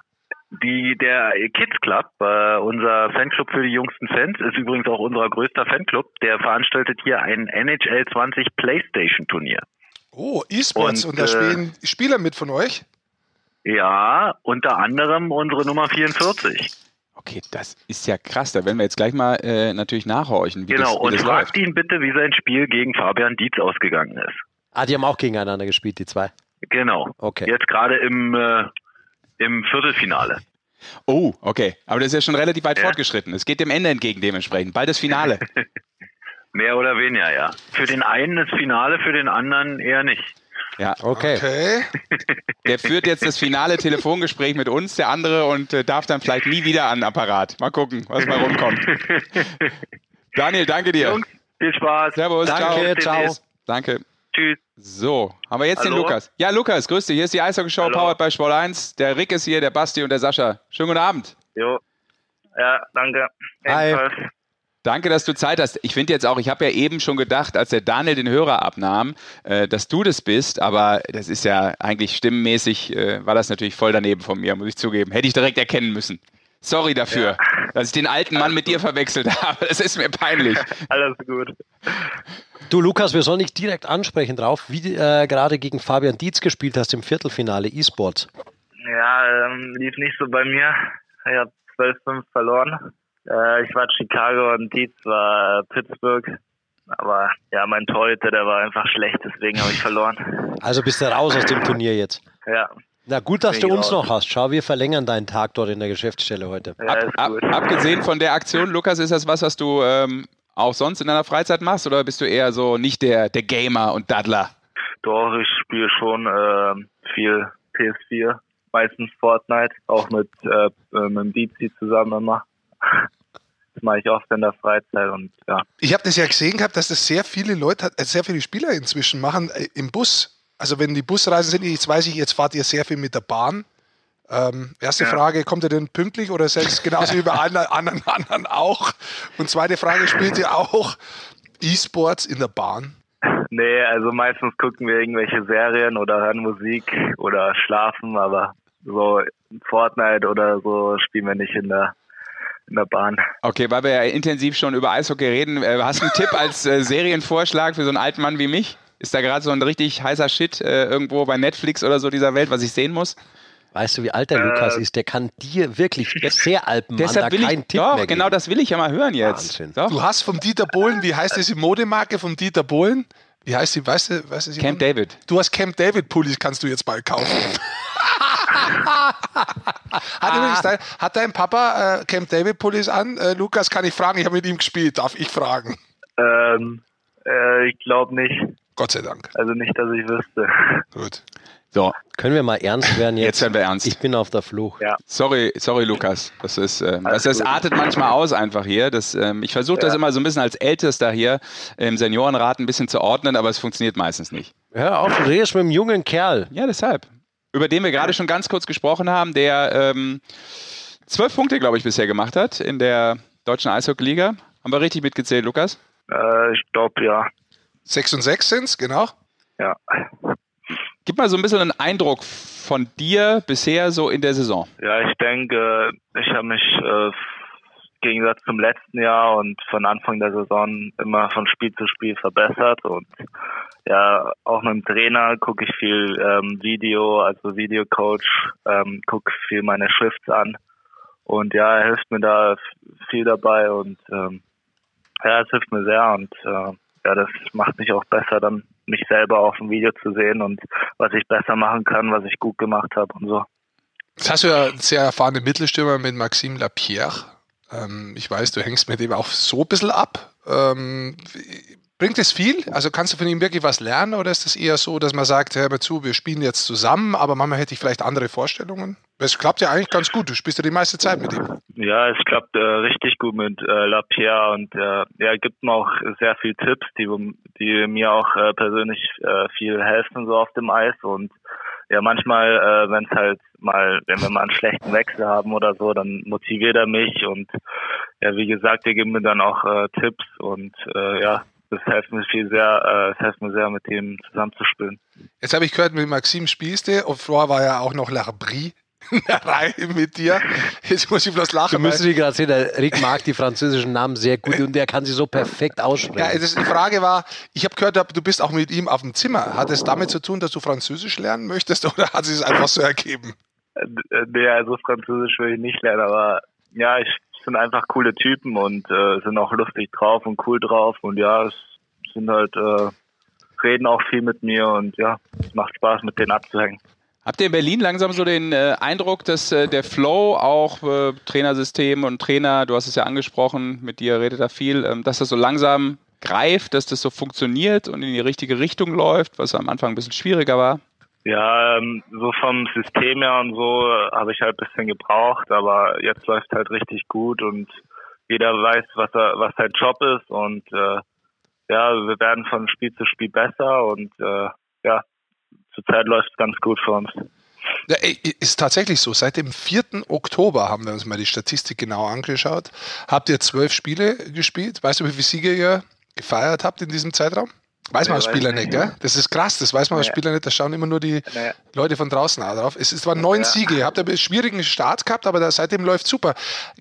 Die, der Kids Club, äh, unser Fanclub für die jüngsten Fans, ist übrigens auch unser größter Fanclub. Der veranstaltet hier ein NHL 20 Playstation Turnier. Oh, E-Sports. Und, Und, da äh, spielen Spieler mit von euch? Ja, unter anderem unsere Nummer 44. Okay, das ist ja krass. Da werden wir jetzt gleich mal äh, natürlich nachhorchen, wie Genau, das, wie und das fragt läuft. ihn bitte, wie sein Spiel gegen Fabian Dietz ausgegangen ist. Ah, die haben auch gegeneinander gespielt, die zwei. Genau. Okay. Jetzt gerade im, äh, im Viertelfinale. Oh, okay. Aber das ist ja schon relativ weit Ja. fortgeschritten. Es geht dem Ende entgegen dementsprechend. Bald das Finale. Mehr oder weniger, ja. Für den einen das Finale, für den anderen eher nicht. Ja. Okay. Okay. Der führt jetzt das finale Telefongespräch mit uns, der andere, und äh, darf dann vielleicht nie wieder an den Apparat. Mal gucken, was mal rumkommt. Daniel, danke dir. Jungs, viel Spaß. Servus, Danke, ciao. ciao. Danke. Tschüss. So, haben wir jetzt den Hallo? Lukas. Ja, Lukas, grüß dich. Hier ist die Eishockey-Show powered by Sport 1. Der Rick ist hier, der Basti und der Sascha. Schönen guten Abend. Jo. Ja, danke. Hi. Ebenfalls. Danke, dass du Zeit hast. Ich finde jetzt auch, ich habe ja eben schon gedacht, als der Daniel den Hörer abnahm, äh, dass du das bist, aber das ist ja eigentlich stimmenmäßig, äh, war das natürlich voll daneben von mir, muss ich zugeben. Hätte ich direkt erkennen müssen. Sorry dafür, dass ich den alten Mann mit dir verwechselt habe. Das ist mir peinlich. Alles gut. Du, Lukas, wir sollen dich direkt ansprechen drauf, wie du äh, gerade gegen Fabian Dietz gespielt hast im Viertelfinale E-Sports. Ja, ähm, lief nicht so bei mir. Ich habe 12-5 verloren. Äh, ich war Chicago und Dietz war Pittsburgh. Aber ja, mein Torhüter, der war einfach schlecht, deswegen habe ich verloren. Also bist du raus aus dem Turnier jetzt. Ja, Na gut, dass du uns noch hast. Schau, wir verlängern deinen Tag dort in der Geschäftsstelle heute. ja Ab, ab, abgesehen von der Aktion, Lukas, ist das was, was du ähm, auch sonst in deiner Freizeit machst oder bist du eher so nicht der, der Gamer und Daddler? Doch, ich spiele schon ähm, viel PS4, meistens Fortnite, auch mit, äh, äh, mit dem Dietzi zusammen immer. Das mache ich oft in der Freizeit und ja. Ich habe das ja gesehen gehabt, dass das sehr viele Leute, hat- äh, sehr viele Spieler inzwischen machen äh, im Bus. Also wenn die Busreisen sind, jetzt weiß ich, jetzt fahrt ihr sehr viel mit der Bahn. Ähm, erste Ja. Frage, kommt ihr denn pünktlich oder selbst genauso wie bei anderen, anderen, anderen auch? Und zweite Frage, spielt ihr auch E-Sports in der Bahn? Nee, also meistens gucken wir irgendwelche Serien oder hören Musik oder schlafen, aber so Fortnite oder so spielen wir nicht in der in der Bahn. Okay, weil wir ja intensiv schon über Eishockey reden, äh, hast du einen Tipp als äh, Serienvorschlag für so einen alten Mann wie mich? Ist da gerade so ein richtig heißer Shit äh, irgendwo bei Netflix oder so dieser Welt, was ich sehen muss? Weißt du, wie alt der Lukas ist? Der kann dir wirklich, sehr alten Mann, da Deshalb will keinen ich, Tipp doch, mehr genau geben. das will ich ja mal hören jetzt. Du hast vom Dieter Bohlen, wie heißt diese Modemarke vom Dieter Bohlen? Wie heißt die, weißt du, weißt du sie? Camp David. Du hast Camp David Pullis, kannst du jetzt bald kaufen. hat, übrigens dein, hat dein Papa äh, Camp David Pullis an? Äh, Lukas, kann ich fragen? Ich habe mit ihm gespielt. Darf ich fragen? Ähm, äh, ich glaube nicht. Gott sei Dank. Also nicht, dass ich wüsste. Gut. So, Können wir mal ernst werden jetzt? jetzt werden wir ernst. Ich bin auf der Flucht. Ja. Sorry, sorry, Lukas. Das ist, ähm, das, das artet manchmal aus einfach hier. Das, ähm, ich versuche das Ja. immer so ein bisschen als Ältester hier im Seniorenrat ein bisschen zu ordnen, aber es funktioniert meistens nicht. Hör auf, du redest mit einem jungen Kerl. Ja, deshalb. Über den wir gerade schon ganz kurz gesprochen haben, der ähm, zwölf Punkte, glaube ich, bisher gemacht hat in der deutschen Eishockey-Liga. Haben wir richtig mitgezählt, Lukas? Äh, ich glaube ja. 6 und 6 sind's, genau. Ja. Gib mal so ein bisschen einen Eindruck von dir bisher so in der Saison. Ja, ich denke, ich habe mich äh, im Gegensatz zum letzten Jahr und von Anfang der Saison immer von Spiel zu Spiel verbessert und ja, auch mit dem Trainer gucke ich viel ähm, Video, also Videocoach, ähm, gucke viel meine Shifts an und ja, er hilft mir da viel dabei und ähm, ja, es hilft mir sehr und äh, ja, das macht mich auch besser, dann mich selber auf dem Video zu sehen und was ich besser machen kann, was ich gut gemacht habe und so. Jetzt hast du ja einen sehr erfahrenen Mittelstürmer mit Maxime Lapierre. Ähm, ich weiß, du hängst mit ihm auch so ein bisschen ab. Ähm, bringt es viel? Also kannst du von ihm wirklich was lernen oder ist es eher so, dass man sagt, hör mal zu, wir spielen jetzt zusammen, aber manchmal hätte ich vielleicht andere Vorstellungen? Es klappt ja eigentlich ganz gut. Du spielst ja die meiste Zeit mit ihm. Ja, es klappt äh, richtig gut mit äh, Lapierre und äh, er gibt mir auch sehr viel Tipps, die, die mir auch äh, persönlich äh, viel helfen so auf dem Eis und ja, manchmal, äh, wenn es halt mal, wenn wir mal einen schlechten Wechsel haben oder so, dann motiviert er mich und ja, wie gesagt, er gibt mir dann auch äh, Tipps und ja, das hilft mir viel sehr, es hilft mir sehr, mit ihm zusammenzuspielen. Jetzt habe ich gehört, mit Maxime spielst du und vorher war ja auch noch Larbrie. Der Reihe mit dir. Jetzt muss ich bloß lachen. Du müsstest dir gerade sehen, der Rick mag die französischen Namen sehr gut und der kann sie so perfekt aussprechen. Ja, das, die Frage war, ich habe gehört, du bist auch mit ihm auf dem Zimmer. Hat es damit zu tun, dass du Französisch lernen möchtest oder hat es einfach so ergeben? Äh, nee, also Französisch will ich nicht lernen, aber ja, ich sind einfach coole Typen und äh, sind auch lustig drauf und cool drauf und ja, es sind halt, äh, reden auch viel mit mir und ja, es macht Spaß, mit denen abzuhängen. Habt ihr in Berlin langsam so den äh, Eindruck, dass äh, der Flow auch äh, Trainersystem und Trainer, du hast es ja angesprochen, mit dir redet da viel, ähm, dass das so langsam greift, dass das so funktioniert und in die richtige Richtung läuft, was am Anfang ein bisschen schwieriger war? Ja, ähm, so vom System her und so habe ich halt ein bisschen gebraucht, aber jetzt läuft halt richtig gut und jeder weiß, was er, was sein Job ist und äh, ja, wir werden von Spiel zu Spiel besser und äh, ja, zurzeit läuft es ganz gut für uns. Ja, ist tatsächlich so. Seit dem 4. Oktober haben wir uns mal die Statistik genau angeschaut. Habt ihr zwölf Spiele gespielt? Weißt du, wie viele Siege ihr gefeiert habt in diesem Zeitraum? Weiß man als Spieler nicht, gell? Das ist krass, das weiß man als Spieler nicht, da schauen immer nur die. Leute von draußen drauf. Es, es waren neun. Siege, ihr habt einen schwierigen Start gehabt, aber da, seitdem läuft super.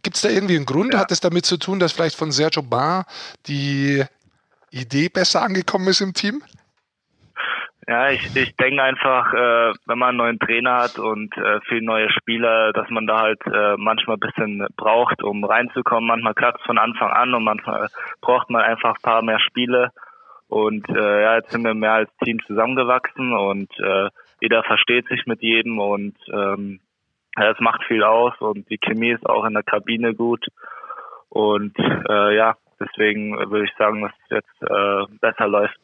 Gibt es da irgendwie einen Grund? Ja. Hat es damit zu tun, dass vielleicht von Sergio Bar die Idee besser angekommen ist im Team? Ja, ich, ich denke einfach, äh, wenn man einen neuen Trainer hat und äh, viele neue Spieler, dass man da halt äh, manchmal ein bisschen braucht, um reinzukommen. Manchmal klappt es von Anfang an und manchmal braucht man einfach ein paar mehr Spiele. Und äh, ja, jetzt sind wir mehr als Team zusammengewachsen und äh, jeder versteht sich mit jedem und ähm, ja, es macht viel aus und die Chemie ist auch in der Kabine gut. Und äh, ja, deswegen würde ich sagen, dass es jetzt äh, besser läuft.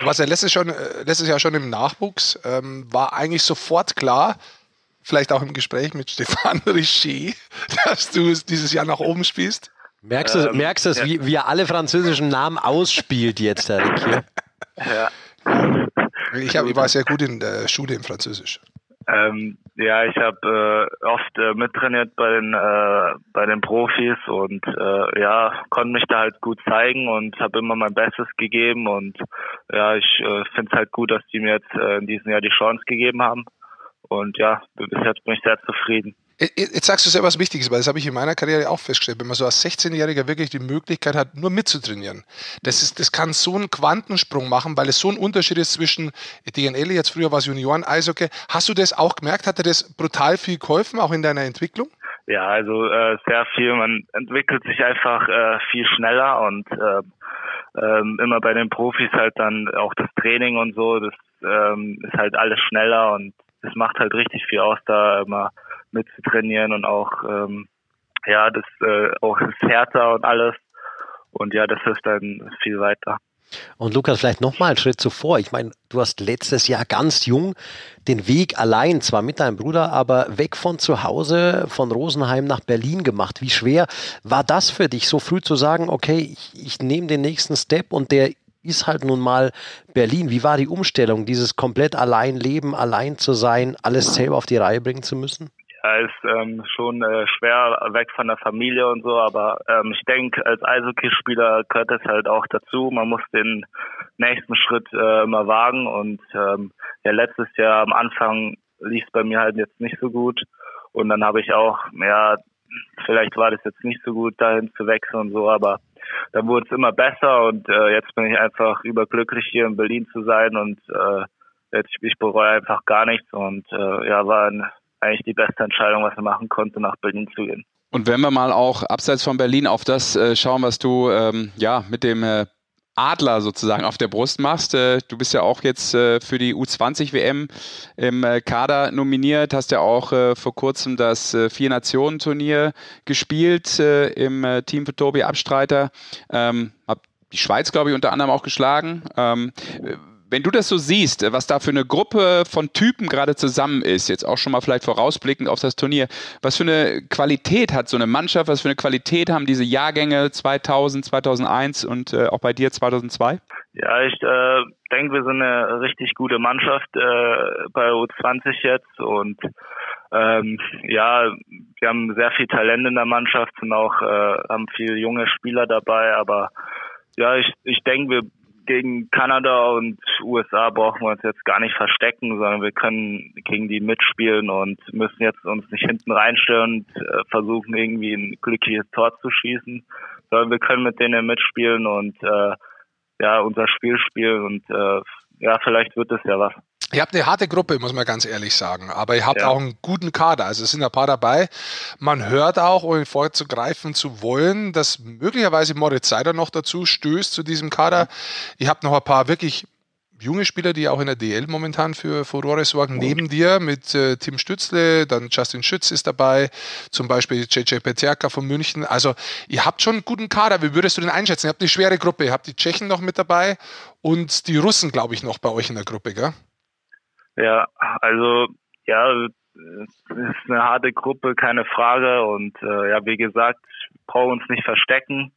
Was ja letztes, schon, äh, letztes Jahr schon im Nachwuchs ähm, war eigentlich sofort klar, vielleicht auch im Gespräch mit Stefan Richer, dass du dieses Jahr nach oben spielst. Merkst du, ähm, merkst du ja. wie, wie er alle französischen Namen ausspielt jetzt, der Rick? Ja. Ich, hab, ich war sehr gut in der Schule im Französisch. Ähm, ja, ich habe äh, oft äh, mittrainiert bei den äh, bei den Profis und äh, ja konnte mich da halt gut zeigen und habe immer mein Bestes gegeben und ja ich äh, finde es halt gut, dass die mir jetzt äh, in diesem Jahr die Chance gegeben haben und ja bis jetzt bin ich sehr zufrieden. Jetzt sagst du sehr was Wichtiges, weil das habe ich in meiner Karriere auch festgestellt. Wenn man so als 16-Jähriger wirklich die Möglichkeit hat, nur mitzutrainieren, das, ist, das kann so einen Quantensprung machen, weil es so ein Unterschied ist zwischen DNL, jetzt früher war es Junioren-Eishockey. Hast du das auch gemerkt? Hat dir das brutal viel geholfen, auch in deiner Entwicklung? Ja, also äh, sehr viel. Man entwickelt sich einfach äh, viel schneller und äh, ähm, immer bei den Profis halt dann auch das Training und so, das ähm, ist halt alles schneller und das macht halt richtig viel aus, da immer mitzutrainieren und auch ähm, ja, das äh, auch ist härter und alles. Und ja, das ist dann viel weiter. Und Lukas, vielleicht nochmal einen Schritt zuvor. Ich meine, du hast letztes Jahr ganz jung den Weg allein, zwar mit deinem Bruder, aber weg von zu Hause, von Rosenheim nach Berlin gemacht. Wie schwer war das für dich, so früh zu sagen, okay, ich, ich nehme den nächsten Step und der ist halt nun mal Berlin. Wie war die Umstellung, dieses komplett allein leben, allein zu sein, alles selber auf die Reihe bringen zu müssen? Ja, ist ähm, schon äh, schwer weg von der Familie und so, aber ähm, ich denke, als Eishockeyspieler gehört das halt auch dazu. Man muss den nächsten Schritt äh, immer wagen und ähm, ja, letztes Jahr am Anfang lief es bei mir halt jetzt nicht so gut und dann habe ich auch, ja, vielleicht war das jetzt nicht so gut, dahin zu wechseln und so, aber dann wurde es immer besser und äh, jetzt bin ich einfach überglücklich hier in Berlin zu sein und äh, jetzt ich bereue einfach gar nichts und äh, ja, war ein eigentlich die beste Entscheidung, was er machen konnte, nach Berlin zu gehen. Und wenn wir mal auch abseits von Berlin auf das äh, schauen, was du ähm, ja mit dem äh, Adler sozusagen auf der Brust machst. Äh, du bist ja auch jetzt für die U20 WM im Kader nominiert, hast ja auch vor kurzem das Vier-Nationen-Turnier gespielt im Team für Tobi Abstreiter. Ähm, hab die Schweiz, glaube ich, unter anderem auch geschlagen. Wenn du das so siehst, äh, was da für eine Gruppe von Typen gerade zusammen ist, jetzt auch schon mal vielleicht vorausblickend auf das Turnier, was für eine Qualität hat so eine Mannschaft, was für eine Qualität haben diese Jahrgänge 2000, 2001 und äh, auch bei dir 2002? Ja, ich äh, denke, wir sind eine richtig gute Mannschaft äh, bei U20 jetzt und ähm, ja, wir haben sehr viel Talent in der Mannschaft und auch äh, haben viele junge Spieler dabei, aber ja, ich, ich denke, wir gegen Kanada und USA brauchen wir uns jetzt gar nicht verstecken, sondern wir können gegen die mitspielen und müssen jetzt uns nicht hinten reinstellen und äh, versuchen irgendwie ein glückliches Tor zu schießen, sondern wir können mit denen mitspielen und äh, ja unser Spiel spielen und äh, ja vielleicht wird es ja was. Ihr habt eine harte Gruppe, muss man ganz ehrlich sagen. Aber ihr habt ja. auch einen guten Kader. Also es sind ein paar dabei. Man hört auch, ohne vorzugreifen zu wollen, dass möglicherweise Moritz Seider noch dazu stößt zu diesem Kader. Ihr habt noch ein paar wirklich junge Spieler, die auch in der DL momentan für Furore sorgen, neben dir mit äh, Tim Stützle, dann Justin Schütz ist dabei, zum Beispiel JJ Peterka von München. Also ihr habt schon einen guten Kader. Wie würdest du den einschätzen? Ihr habt eine schwere Gruppe. Ihr habt die Tschechen noch mit dabei und die Russen, glaube ich, noch bei euch in der Gruppe, gell? Ja, also ja, es ist eine harte Gruppe, keine Frage. Und äh, ja, wie gesagt, brauchen uns nicht verstecken,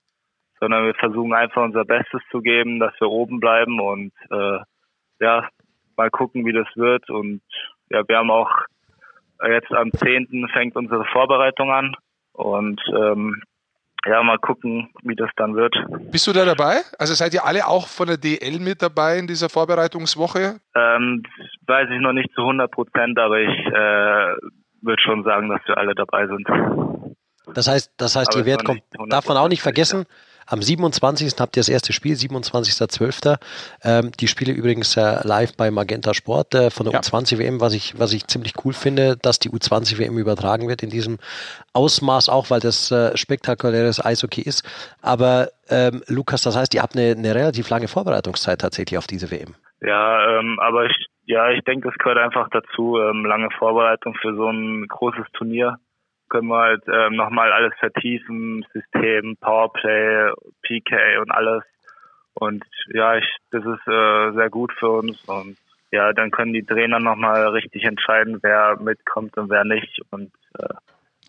sondern wir versuchen einfach unser Bestes zu geben, dass wir oben bleiben und äh, ja, mal gucken, wie das wird. Und ja, wir haben auch jetzt am 10. fängt unsere Vorbereitung an. Und ähm, ja, mal gucken, wie das dann wird. Bist du da dabei? Also seid ihr alle auch von der DL mit dabei in dieser Vorbereitungswoche? Ähm, weiß ich noch nicht zu 100 Prozent, aber ich äh, würde schon sagen, dass wir alle dabei sind. Das heißt, das heißt, ihr werdet kommt, darf man auch nicht vergessen, am 27. habt ihr das erste Spiel, 27.12. Ähm, die Spiele übrigens äh, live bei Magenta Sport äh, von der ja. U20 WM, was ich, was ich ziemlich cool finde, dass die U20 WM übertragen wird in diesem Ausmaß, auch weil das äh, spektakuläres Eishockey ist. Aber ähm, Lukas, das heißt, ihr habt eine, eine relativ lange Vorbereitungszeit tatsächlich auf diese WM. Ja, ähm, aber ich, ja, ich denke, das gehört einfach dazu, ähm, lange Vorbereitung für so ein großes Turnier können wir halt ähm, nochmal alles vertiefen, System, Powerplay, PK und alles. Und ja, ich, das ist äh, sehr gut für uns und ja, dann können die Trainer nochmal richtig entscheiden, wer mitkommt und wer nicht. Und äh,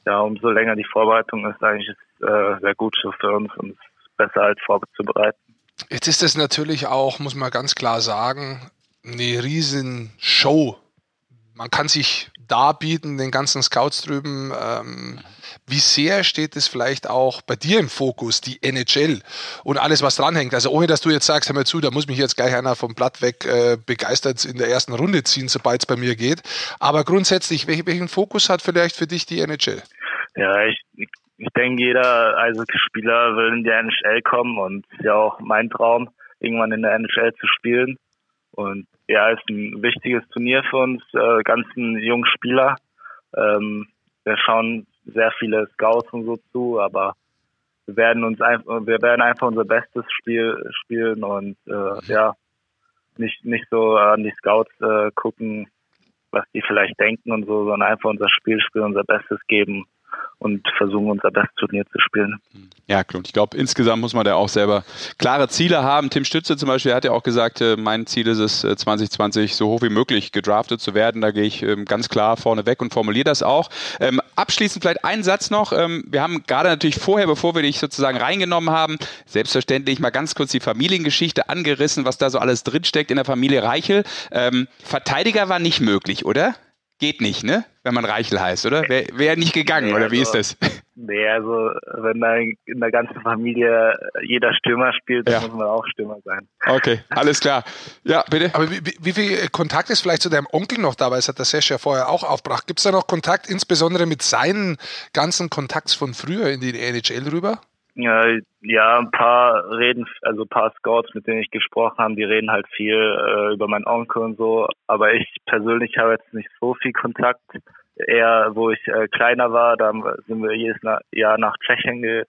ja, umso länger die Vorbereitung ist, eigentlich ist äh, sehr gut für uns und besser als vorzubereiten. Jetzt ist es natürlich auch, muss man ganz klar sagen, eine riesen Show. Man kann sich darbieten, den ganzen Scouts drüben. Ähm, wie sehr steht es vielleicht auch bei dir im Fokus, die NHL und alles, was dranhängt? Also ohne, dass du jetzt sagst, hör mal zu, da muss mich jetzt gleich einer vom Blatt weg äh, begeistert in der ersten Runde ziehen, sobald es bei mir geht. Aber grundsätzlich, welchen, welchen Fokus hat vielleicht für dich die NHL? Ja, ich, ich denke, jeder also Spieler will in die NHL kommen und ist ja auch mein Traum, irgendwann in der NHL zu spielen. Und ja, ist ein wichtiges Turnier für uns, äh, ganzen jungen Spieler. Ähm, wir schauen sehr viele Scouts und so zu, aber wir werden uns einfach, wir werden einfach unser bestes Spiel spielen und äh, ja, nicht nicht so an die Scouts äh, gucken, was die vielleicht denken und so, sondern einfach unser Spiel spielen, unser Bestes geben und versuchen unser bestes Turnier zu spielen. Ja, klar. Ich glaube, insgesamt muss man da auch selber klare Ziele haben. Tim Stütze zum Beispiel hat ja auch gesagt, äh, mein Ziel ist es, 2020 äh, so hoch wie möglich gedraftet zu werden. Da gehe ich ähm, ganz klar vorne weg und formuliere das auch. Ähm, abschließend vielleicht einen Satz noch. Ähm, wir haben gerade natürlich vorher, bevor wir dich sozusagen reingenommen haben, selbstverständlich mal ganz kurz die Familiengeschichte angerissen, was da so alles drinsteckt in der Familie Reichel. Verteidiger war nicht möglich, oder? Geht nicht, ne? Wenn man Reichel heißt, oder? Wäre wär nicht gegangen, nee, oder wie also, ist das? Nee, also wenn da in der ganzen Familie jeder Stürmer spielt, dann ja. muss man auch Stürmer sein. Okay, alles klar. Ja, bitte. Aber wie, wie viel Kontakt ist vielleicht zu deinem Onkel noch dabei? Das hat der Sesh ja vorher auch aufgebracht. Gibt es da noch Kontakt, insbesondere mit seinen ganzen Kontakts von früher in die NHL rüber? Ja, ein paar reden, also ein paar Scouts, mit denen ich gesprochen habe, die reden halt viel äh, über meinen Onkel und so. Aber ich persönlich habe jetzt nicht so viel Kontakt. Eher, wo ich äh, kleiner war, da sind wir jedes Jahr nach Tschechien ge,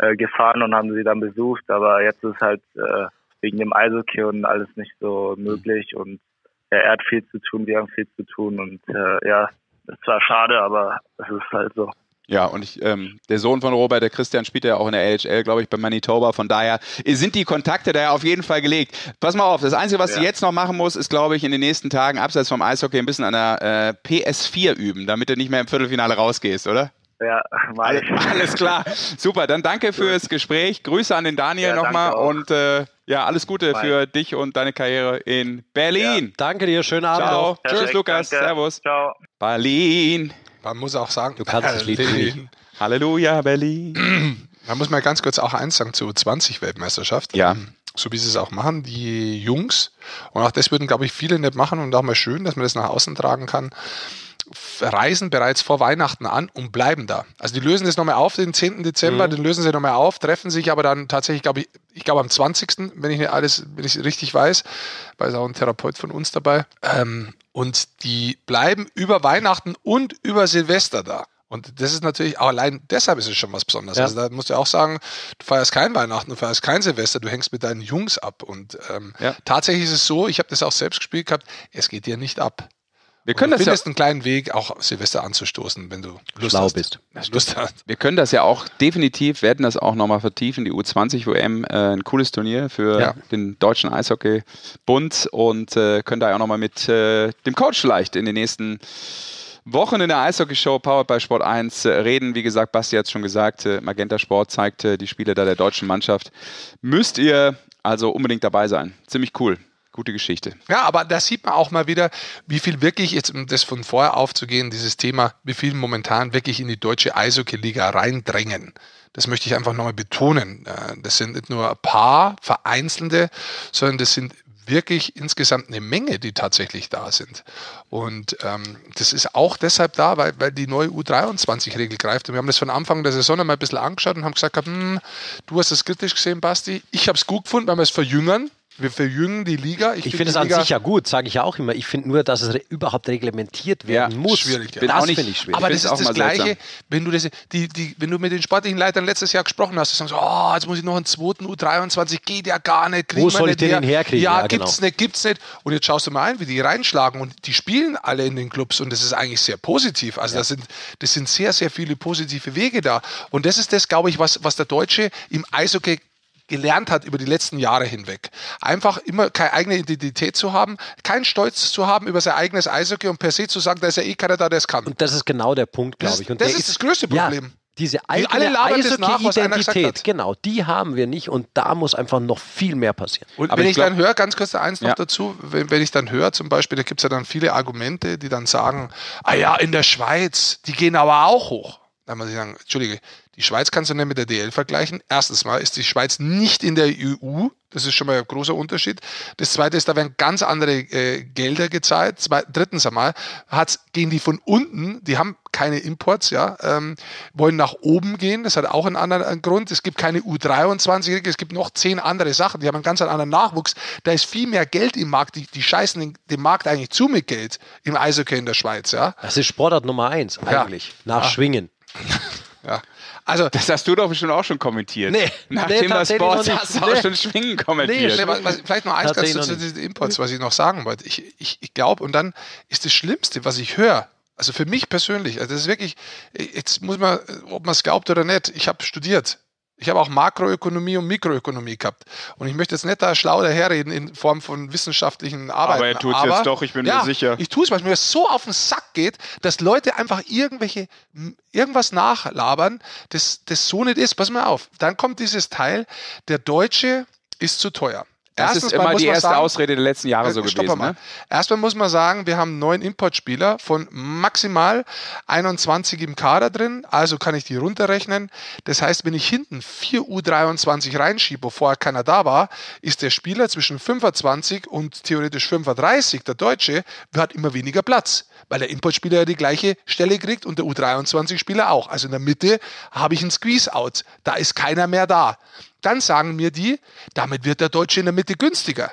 äh, gefahren und haben sie dann besucht. Aber jetzt ist halt äh, wegen dem Eishockey und alles nicht so möglich. Und ja, er hat viel zu tun, wir haben viel zu tun. Und äh, ja, es war schade, aber es ist halt so. Ja, und ich, ähm, der Sohn von Robert, der Christian, spielt ja auch in der LHL, glaube ich, bei Manitoba. Von daher sind die Kontakte da ja auf jeden Fall gelegt. Pass mal auf, das Einzige, was ja. du jetzt noch machen musst, ist, glaube ich, in den nächsten Tagen, abseits vom Eishockey, ein bisschen an der äh, PS4 üben, damit du nicht mehr im Viertelfinale rausgehst, oder? Ja, alles, alles klar. Super, dann danke fürs Gespräch. Grüße an den Daniel ja, nochmal und äh, ja, alles Gute Bye. für dich und deine Karriere in Berlin. Ja. Danke dir, schönen Abend. Ciao. Tschüss, Lukas. Danke. Servus. Ciao. Berlin. Man muss auch sagen, du kannst das Lied nicht. Halleluja, Berlin. Man muss mal ganz kurz auch eins sagen zur U20-Weltmeisterschaft. Ja. so wie sie es auch machen, die Jungs. Und auch das würden, glaube ich, viele nicht machen und auch mal schön, dass man das nach außen tragen kann reisen bereits vor Weihnachten an und bleiben da. Also die lösen das nochmal auf, den 10. Dezember, mhm. den lösen sie nochmal auf, treffen sich aber dann tatsächlich, glaube ich, ich glaube am 20., wenn ich nicht alles, wenn ich richtig weiß, weil es auch ein Therapeut von uns dabei. Ähm, und die bleiben über Weihnachten und über Silvester da. Und das ist natürlich auch allein deshalb ist es schon was Besonderes. Ja. Also da musst du auch sagen, du feierst kein Weihnachten, du feierst kein Silvester, du hängst mit deinen Jungs ab. Und ähm, ja. tatsächlich ist es so, ich habe das auch selbst gespielt gehabt, es geht dir nicht ab. Wir können du das findest ja einen kleinen Weg, auch Silvester anzustoßen, wenn du Lust Schlau hast. bist. Lust hast. Wir können das ja auch definitiv, werden das auch nochmal vertiefen, die U20-WM, äh, ein cooles Turnier für ja. den Deutschen Eishockey-Bund und äh, können da ja auch nochmal mit äh, dem Coach vielleicht in den nächsten Wochen in der Eishockey-Show Powered by Sport 1 äh, reden. Wie gesagt, Basti hat es schon gesagt, äh, Magenta Sport zeigt äh, die Spiele da der deutschen Mannschaft. Müsst ihr also unbedingt dabei sein. Ziemlich cool gute Geschichte. Ja, aber da sieht man auch mal wieder, wie viel wirklich, jetzt um das von vorher aufzugehen, dieses Thema, wie viel momentan wirklich in die deutsche Eishockey-Liga reindrängen. Das möchte ich einfach nochmal betonen. Äh, das sind nicht nur ein paar vereinzelte, sondern das sind wirklich insgesamt eine Menge, die tatsächlich da sind. Und ähm, das ist auch deshalb da, weil, weil die neue U23-Regel greift. Und wir haben das von Anfang der Saison einmal ein bisschen angeschaut und haben gesagt, hm, du hast es kritisch gesehen, Basti. Ich habe es gut gefunden, weil wir es verjüngern. Wir verjüngen die Liga. Ich, ich finde es an sich ja gut, sage ich ja auch immer. Ich finde nur, dass es re überhaupt reglementiert werden ja, muss. Schwierig, ja. Das finde ich schwierig. Aber das ist das Gleiche, wenn du, das, die, die, wenn du mit den sportlichen Leitern letztes Jahr gesprochen hast, dann sagst du, oh, jetzt muss ich noch einen zweiten U23, geht ja gar nicht. Wo soll ich den her? herkriegen? Ja, ja genau. gibt's nicht, gibt's nicht. Und jetzt schaust du mal ein, wie die reinschlagen und die spielen alle in den Clubs und das ist eigentlich sehr positiv. Also ja. das, sind, das sind sehr, sehr viele positive Wege da. Und das ist das, glaube ich, was, was der Deutsche im Eishockey gelernt hat über die letzten Jahre hinweg. Einfach immer keine eigene Identität zu haben, keinen Stolz zu haben über sein eigenes Eishockey und per se zu sagen, da ist ja eh keiner da, der es kann. Und das ist genau der Punkt, glaube ich. Und das ist, ist das größte Problem. Ja, diese eigene Eishockey-Identität, genau, die haben wir nicht und da muss einfach noch viel mehr passieren. Und Aber wenn ich, ich glaub, dann höre, ganz kurz eins noch ja. dazu, wenn, wenn, ich dann höre, zum Beispiel, da gibt es ja dann viele Argumente, die dann sagen, ah ja, in der Schweiz, die gehen aber auch hoch. Dann muss ich sagen, Entschuldige, die Schweiz kannst du nicht mit der DL vergleichen. Erstens mal ist die Schweiz nicht in der EU. Das ist schon mal ein großer Unterschied. Das zweite ist, da werden ganz andere äh, Gelder gezahlt. Zwei, drittens einmal hat's, gehen die von unten, die haben keine Imports, ja, ähm, wollen nach oben gehen. Das hat auch einen anderen Grund. Es gibt keine U23, es gibt noch zehn andere Sachen. Die haben einen ganz anderen Nachwuchs. Da ist viel mehr Geld im Markt. Die, die scheißen den, den Markt eigentlich zu mit Geld im Eishockey in der Schweiz, ja. Das ist Sportart Nummer eins eigentlich. Ja. Nach ja. Schwingen. Ja. Also, das hast du doch bestimmt auch schon kommentiert. Nee, Nach nee, Thema Sport hast du auch schon Schwingen kommentiert. Nee, was, was, vielleicht noch eins ganz zu diesen Imports, was ich noch sagen wollte. Ich, ich, ich glaube, und dann ist das Schlimmste, was ich höre, also für mich persönlich, also das ist wirklich, jetzt muss man, ob man es glaubt oder nicht, ich habe studiert. Ich habe auch Makroökonomie und Mikroökonomie gehabt. Und ich möchte jetzt nicht da schlau daherreden in Form von wissenschaftlichen Arbeiten. Aber er tut es jetzt doch, ich bin ja, mir sicher. Ich tue es, weil mir so auf den Sack geht, dass Leute einfach irgendwelche, irgendwas nachlabern, das, das so nicht ist. Pass mal auf. Dann kommt dieses Teil, der Deutsche ist zu teuer. Das Erstens ist immer die erste sagen, Ausrede der letzten Jahre so gewesen. Ne? Erstmal muss man sagen, wir haben neun Importspieler von maximal 21 im Kader drin, also kann ich die runterrechnen. Das heißt, wenn ich hinten 4 U23 reinschiebe, vorher keiner da war, ist der Spieler zwischen 25 und theoretisch 35, der Deutsche, hat immer weniger Platz, weil der Importspieler ja die gleiche Stelle kriegt und der U23-Spieler auch. Also in der Mitte habe ich einen Squeeze-Out. Da ist keiner mehr da. Dann sagen mir die, damit wird der Deutsche in der Mitte günstiger.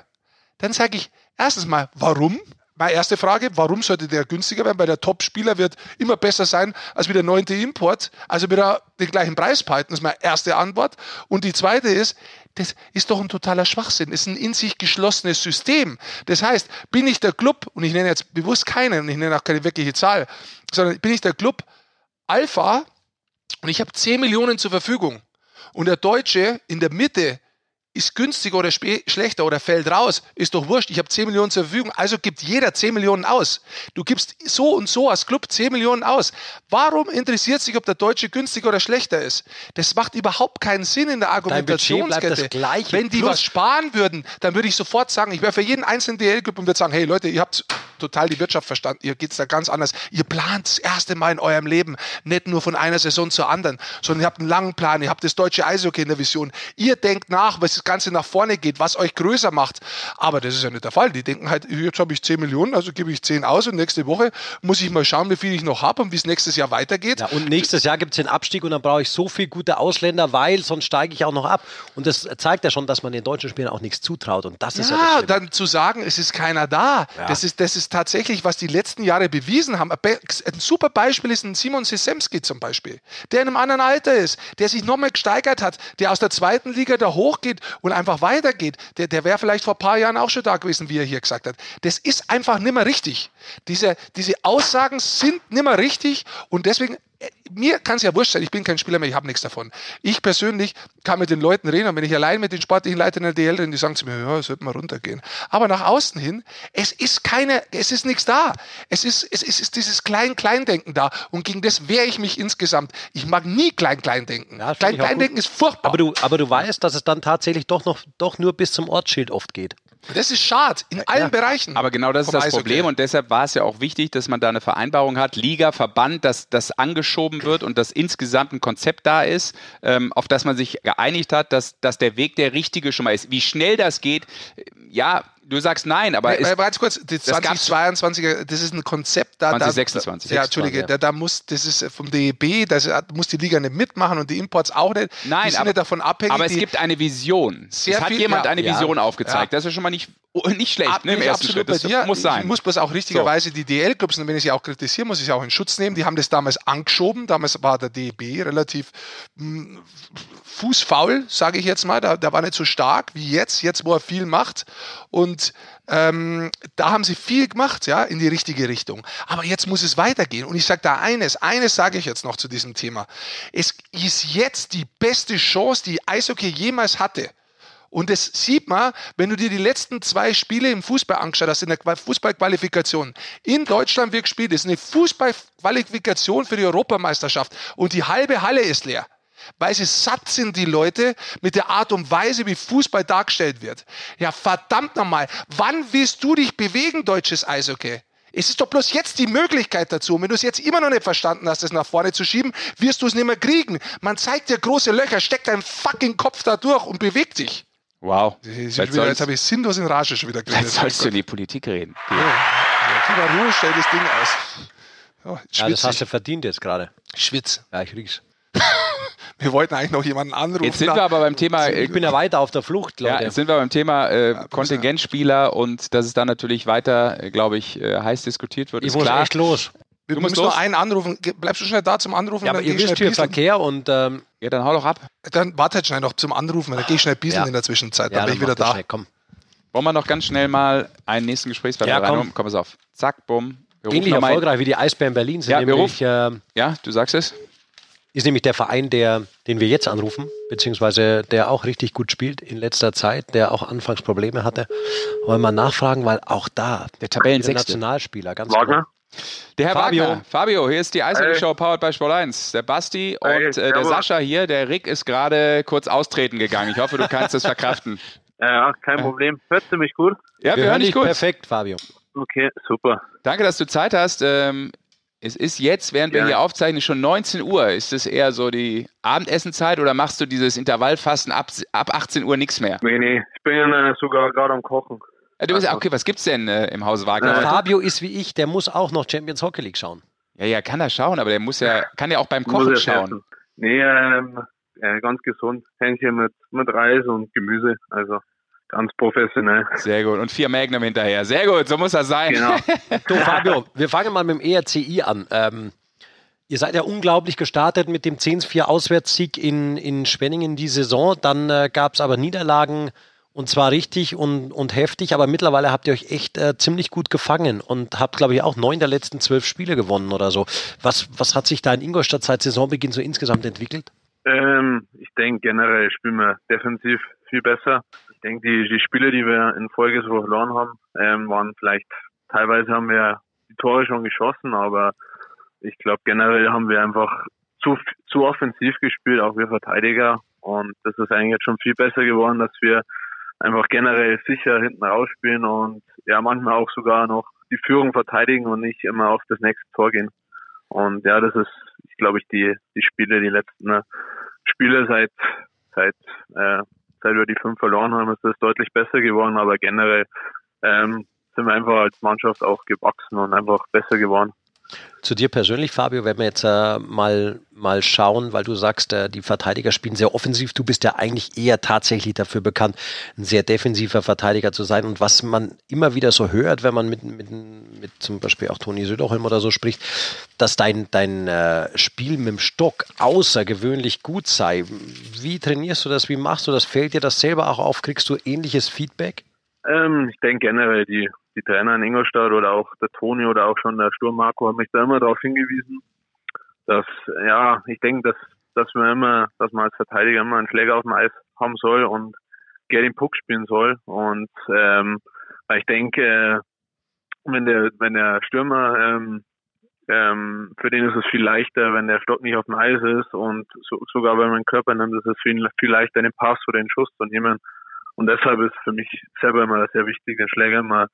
Dann sage ich, erstens mal, warum? Meine erste Frage, warum sollte der günstiger werden? Weil der Top-Spieler wird immer besser sein als wie der neunte Import. Also wird er den gleichen Preis behalten. Das ist meine erste Antwort. Und die zweite ist, das ist doch ein totaler Schwachsinn. Das ist ein in sich geschlossenes System. Das heißt, bin ich der Club, und ich nenne jetzt bewusst keinen, ich nenne auch keine wirkliche Zahl, sondern bin ich der Club Alpha und ich habe 10 Millionen zur Verfügung und der Deutsche in der Mitte ist günstiger oder schlechter oder fällt raus, ist doch wurscht. Ich habe 10 Millionen zur Verfügung, also gibt jeder 10 Millionen aus. Du gibst so und so als Club 10 Millionen aus. Warum interessiert sich, ob der Deutsche günstiger oder schlechter ist? Das macht überhaupt keinen Sinn in der Argumentationskette. Wenn die Plus. was sparen würden, dann würde ich sofort sagen, ich wäre für jeden einzelnen DL-Club und würde sagen, hey Leute, ihr habt total die Wirtschaft verstanden. Ihr geht's da ganz anders. Ihr plant das erste Mal in eurem Leben nicht nur von einer Saison zur anderen, sondern ihr habt einen langen Plan. Ihr habt das deutsche Eishockey in der Vision. Ihr denkt nach, was das Ganze nach vorne geht, was euch größer macht. Aber das ist ja nicht der Fall. Die denken halt, jetzt habe ich 10 Millionen, also gebe ich 10 aus und nächste Woche muss ich mal schauen, wie viel ich noch habe und wie es nächstes Jahr weitergeht. Ja, und nächstes Jahr gibt es den Abstieg und dann brauche ich so viele gute Ausländer, weil sonst steige ich auch noch ab. Und das zeigt ja schon, dass man den deutschen Spielern auch nichts zutraut. Und das ist ja, ja das dann zu sagen, es ist keiner da. Ja. Das, ist, das ist tatsächlich, was die letzten Jahre bewiesen haben. Ein be- ein super Beispiel ist ein Simon Sesemski zum Beispiel, der in einem anderen Alter ist, der sich nochmal gesteigert hat, der aus der zweiten Liga da hochgeht und einfach weitergeht. Der, der wäre vielleicht vor ein paar Jahren auch schon da gewesen, wie er hier gesagt hat. Das ist einfach nicht mehr richtig. Diese, diese Aussagen sind nicht mehr richtig und deswegen mir kann es ja wurscht sein, ich bin kein Spieler mehr, ich habe nichts davon. Ich persönlich kann mit den Leuten reden und wenn ich allein mit den sportlichen Leitern der DL rede, die sagen zu mir, ja, es wird mal runtergehen. Aber nach außen hin, es ist keine, es ist nichts da. Es ist, es ist, es ist dieses Klein-Klein-Denken da und gegen das wehre ich mich insgesamt. Ich mag nie Klein-Klein-Denken. Ja, Klein-Klein-Denken ist furchtbar. Aber du, aber du weißt, dass es dann tatsächlich doch noch doch nur bis zum Ortsschild oft geht. Das ist schade, in allen Bereichen. Aber genau das ist das Eishockey. Problem und deshalb war es ja auch wichtig, dass man da eine Vereinbarung hat, Liga, Verband, dass das angeschoben wird und dass insgesamt ein Konzept da ist, ähm, auf das man sich geeinigt hat, dass, dass der Weg der richtige schon mal ist. Wie schnell das geht, äh, ja, du sagst nein, aber Nee, ist, äh, ganz kurz, die das gab's- 2022er, das ist ein Konzept, da, da 2026. ja, Entschuldige, ja. da, da muss, das ist vom DEB, da muss die Liga nicht mitmachen und die Imports auch nicht. Nein, die sind aber- nicht davon abhängig. aber es die, gibt eine Vision. Sehr es hat viel- jemand ja, eine ja. Vision aufgezeigt. Ja. Das ist schon mal nicht, nicht schlecht Ab- ne, im ersten absolut Schritt. Das bei dir. muss sein. Ich muss bloß auch richtigerweise die DL-Clubs, und wenn ich sie auch kritisieren, muss ich sie auch in Schutz nehmen. Die haben das damals angeschoben. Damals war der DEB relativ mh, fußfaul, sage ich jetzt mal. Da, der war nicht so stark wie jetzt, jetzt wo er viel macht. Und ähm, da haben sie viel gemacht, ja, in die richtige Richtung. Aber jetzt muss es weitergehen. Und ich sage da eines, eines sage ich jetzt noch zu diesem Thema. Es ist jetzt die beste Chance, die Eishockey jemals hatte. Und das sieht man, wenn du dir die letzten zwei Spiele im Fußball angeschaut hast, in der Qua- Fußballqualifikation. In Deutschland wird gespielt, das ist eine Fußballqualifikation für die Europameisterschaft und die halbe Halle ist leer. Weil sie satt sind, die Leute, mit der Art und Weise, wie Fußball dargestellt wird. Ja, verdammt nochmal, wann willst du dich bewegen, deutsches Eishockey? Es ist doch bloß jetzt die Möglichkeit dazu. Und wenn du es jetzt immer noch nicht verstanden hast, das nach vorne zu schieben, wirst du es nicht mehr kriegen. Man zeigt dir große Löcher, steck deinen fucking Kopf da durch und beweg dich. Wow. Jetzt, wieder, jetzt habe ich sinnlos in Rage schon wieder vielleicht sollst du in die Politik reden. Gib mal Ruhe, stell das Ding aus. Ja, Ja, das hast du verdient jetzt gerade. schwitz. Ja, ich riech's. Wir wollten eigentlich noch jemanden anrufen. Jetzt sind wir aber beim Thema, äh, Ich bin ja weiter auf der Flucht, Ja, Leute. jetzt sind wir beim Thema äh, Kontingentspieler und dass es da natürlich weiter, äh, glaube ich, äh, heiß diskutiert wird. ich ist muss klar. echt los. wir du musst müssen nur einen anrufen. Bleibst du schnell da zum Anrufen? Ja, aber dann ihr wisst hier. Verkehr und ähm, Ja, dann hau doch ab. Dann warte halt schnell noch zum Anrufen, dann gehe ich schnell pieseln Ja. in der Zwischenzeit. ja, Dann bin ich wieder da. Schnell, komm. Wollen wir noch ganz schnell mal einen nächsten Gesprächspartner Ja, rein? komm. Komm, pass auf. Zack, bumm. Ähnlich erfolgreich wie die Eisbären Berlin sind Ja, wir nämlich, ähm, Ja, du sagst es. Ist nämlich der Verein, der, den wir jetzt anrufen, beziehungsweise der auch richtig gut spielt in letzter Zeit, der auch anfangs Probleme hatte. Wollen wir mal nachfragen, weil auch da Der Tabellen der Nationalspieler, ganz Wagner? Der Herr Fabio. Wagner. Fabio, hier ist die Eishockey. Show powered by Sport 1. Der Basti Hey, und äh, der. Sascha hier, der Rick ist gerade kurz austreten gegangen. Ich hoffe, du kannst das verkraften. Ja, kein Problem. Hört ihr mich gut? Ja, Wir, wir, hören dich gut. perfekt, Fabio. Okay, super. Danke, dass du Zeit hast. Ähm, es ist jetzt, während wir Ja. hier aufzeichnen, schon 19 Uhr. Ist das eher so die Abendessenzeit oder machst du dieses Intervallfasten ab, ab 18 Uhr nichts mehr? Nee, nee, ich bin äh, sogar gerade am Kochen. Äh, du bist, okay, was gibt's denn äh, im Hause Wagner? heute? Fabio ist wie ich, der muss auch noch Champions Hockey League schauen. Ja, ja, kann er schauen, aber der muss ja, kann ja auch beim Kochen schauen. Nee, ähm, äh, ganz gesund. Hähnchen mit, mit Reis und Gemüse. Also ganz professionell. Sehr gut. Und vier Magnum hinterher. Sehr gut, so muss das sein. Genau. Du, Fabio, wir fangen mal mit dem ERCI an. Ähm, ihr seid ja unglaublich gestartet mit dem 10-4 Auswärtssieg in, in Schwenningen die Saison. Dann äh, gab es aber Niederlagen und zwar richtig und, und heftig, aber mittlerweile habt ihr euch echt äh, ziemlich gut gefangen und habt, glaube ich, auch neun der letzten zwölf Spiele gewonnen oder so. Was, was hat sich da in Ingolstadt seit Saisonbeginn so insgesamt entwickelt? Ähm, ich denke generell spielen wir defensiv viel besser. Ich denke, die, die Spiele, die wir in Folge so verloren haben, ähm, waren vielleicht, teilweise haben wir die Tore schon geschossen, aber ich glaube generell haben wir einfach zu, zu offensiv gespielt, auch wir Verteidiger. Und das ist eigentlich jetzt schon viel besser geworden, dass wir einfach generell sicher hinten rausspielen und ja manchmal auch sogar noch die Führung verteidigen und nicht immer auf das nächste Tor gehen. Und ja, das ist, glaube ich, die, die Spiele, die letzten ne, Spiele seit, seit, äh, seit wir die fünf verloren haben, ist das deutlich besser geworden, aber generell ähm, sind wir einfach als Mannschaft auch gewachsen und einfach besser geworden. Zu dir persönlich, Fabio, wenn wir jetzt äh, mal, mal schauen, weil du sagst, äh, die Verteidiger spielen sehr offensiv. Du bist ja eigentlich eher tatsächlich dafür bekannt, ein sehr defensiver Verteidiger zu sein. Und was man immer wieder so hört, wenn man mit, mit, mit zum Beispiel auch Toni Söderholm oder so spricht, dass dein, dein äh, Spiel mit dem Stock außergewöhnlich gut sei. Wie trainierst du das? Wie machst du das? Fällt dir das selber auch auf? Kriegst du ähnliches Feedback? Ähm, ich denke generell, die die Trainer in Ingolstadt oder auch der Toni oder auch schon der Sturm Marco haben mich da immer darauf hingewiesen, dass, ja, ich denke, dass, dass man immer, dass man als Verteidiger immer einen Schläger auf dem Eis haben soll und gerne den Puck spielen soll. Und ähm, weil ich denke, wenn der, wenn der Stürmer ähm, ähm, für den ist es viel leichter, wenn der Stock nicht auf dem Eis ist und so, sogar wenn man den Körper nimmt, ist es viel, viel leichter, den Pass oder den Schuss zu nehmen. Und deshalb ist für mich selber immer sehr wichtig, den Schläger immer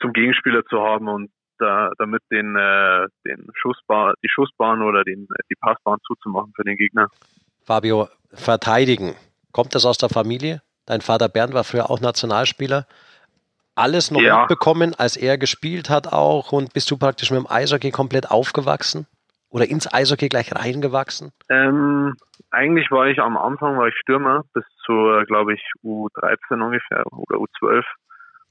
zum Gegenspieler zu haben und da, damit den, äh, den Schussbahn, die Schussbahn oder den, die Passbahn zuzumachen für den Gegner. Fabio, verteidigen. Kommt das aus der Familie? Dein Vater Bernd war früher auch Nationalspieler. Alles noch ja. mitbekommen, als er gespielt hat auch und bist du praktisch mit dem Eishockey komplett aufgewachsen? Oder ins Eishockey gleich reingewachsen? Ähm, eigentlich war ich am Anfang war ich Stürmer bis zur, glaube ich, U13 ungefähr oder U12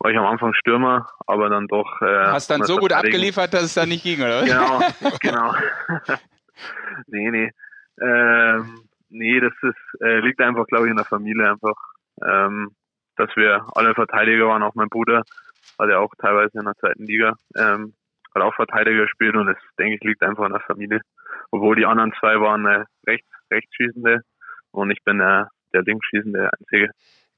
war ich am Anfang Stürmer, aber dann doch. Äh, Hast dann so gut abgeliefert, dass es dann nicht ging, oder? Genau, genau. nee, nee. Ähm, nee, das ist, äh, liegt einfach, glaube ich, in der Familie einfach, ähm, dass wir alle Verteidiger waren, auch mein Bruder hat ja auch teilweise in der zweiten Liga, ähm, hat auch Verteidiger gespielt und das, denke ich, liegt einfach in der Familie. Obwohl die anderen zwei waren äh, rechts, Rechtsschießende und ich bin äh, der Linksschießende Einzige.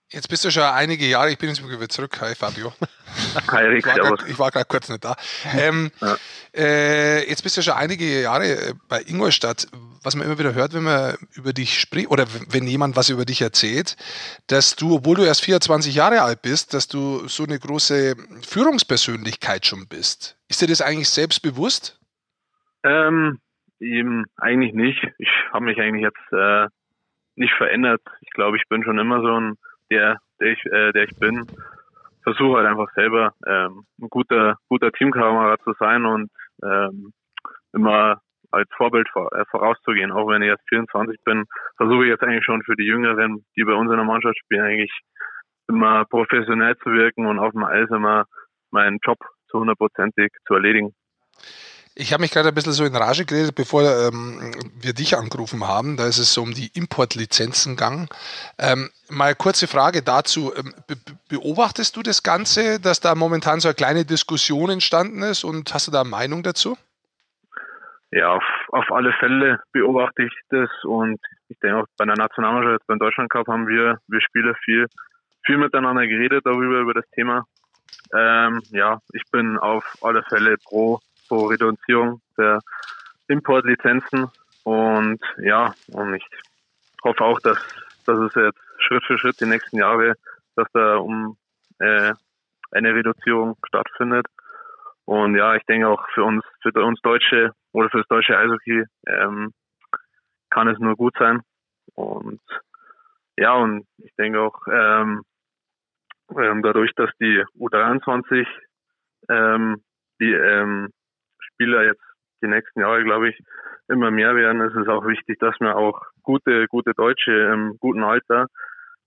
Jetzt bist du schon einige Jahre, ich bin jetzt wieder zurück. Hi Fabio. Hi Rick, ich war gerade kurz nicht da. Ähm, ja. äh, jetzt bist du schon einige Jahre äh, bei Ingolstadt. Was man immer wieder hört, wenn man über dich spricht oder wenn jemand was über dich erzählt, dass du, obwohl du erst 24 Jahre alt bist, dass du so eine große Führungspersönlichkeit schon bist. Ist dir das eigentlich selbst bewusst? Ähm, eben eigentlich nicht. Ich habe mich eigentlich jetzt äh, nicht verändert. Ich glaube, ich bin schon immer so ein der, der ich, äh, der ich bin, versuche halt einfach selber ähm, ein guter, guter Teamkamerad zu sein und ähm, immer als Vorbild vor, äh, vorauszugehen. Auch wenn ich jetzt 24 bin, versuche ich jetzt eigentlich schon für die Jüngeren, die bei uns in der Mannschaft spielen, eigentlich immer professionell zu wirken und auf dem Eis immer meinen Job zu hundertprozentig zu erledigen. Ich habe mich gerade ein bisschen so in Rage geredet, bevor ähm, wir dich angerufen haben. Da ist es so um die Importlizenzen gegangen. Ähm, mal kurze Frage dazu. Ähm, be beobachtest du das Ganze, dass da momentan so eine kleine Diskussion entstanden ist und hast du da eine Meinung dazu? Ja, auf, auf alle Fälle beobachte ich das und ich denke auch bei der Nationalmannschaft, beim Deutschland Cup haben wir, wir Spieler viel, viel miteinander geredet darüber, über das Thema. Ähm, ja, ich bin auf alle Fälle pro zur Reduzierung der Importlizenzen. Und ja, und ich hoffe auch, dass, dass es jetzt Schritt für Schritt die nächsten Jahre, dass da um äh, eine Reduzierung stattfindet. Und ja, ich denke auch für uns, für uns Deutsche oder für das deutsche Eishockey ähm, kann es nur gut sein. Und ja, und ich denke auch ähm, ähm, dadurch, dass die U23 ähm, die ähm, Spieler jetzt die nächsten Jahre, glaube ich, immer mehr werden, ist es auch wichtig, dass wir auch gute, gute Deutsche im guten Alter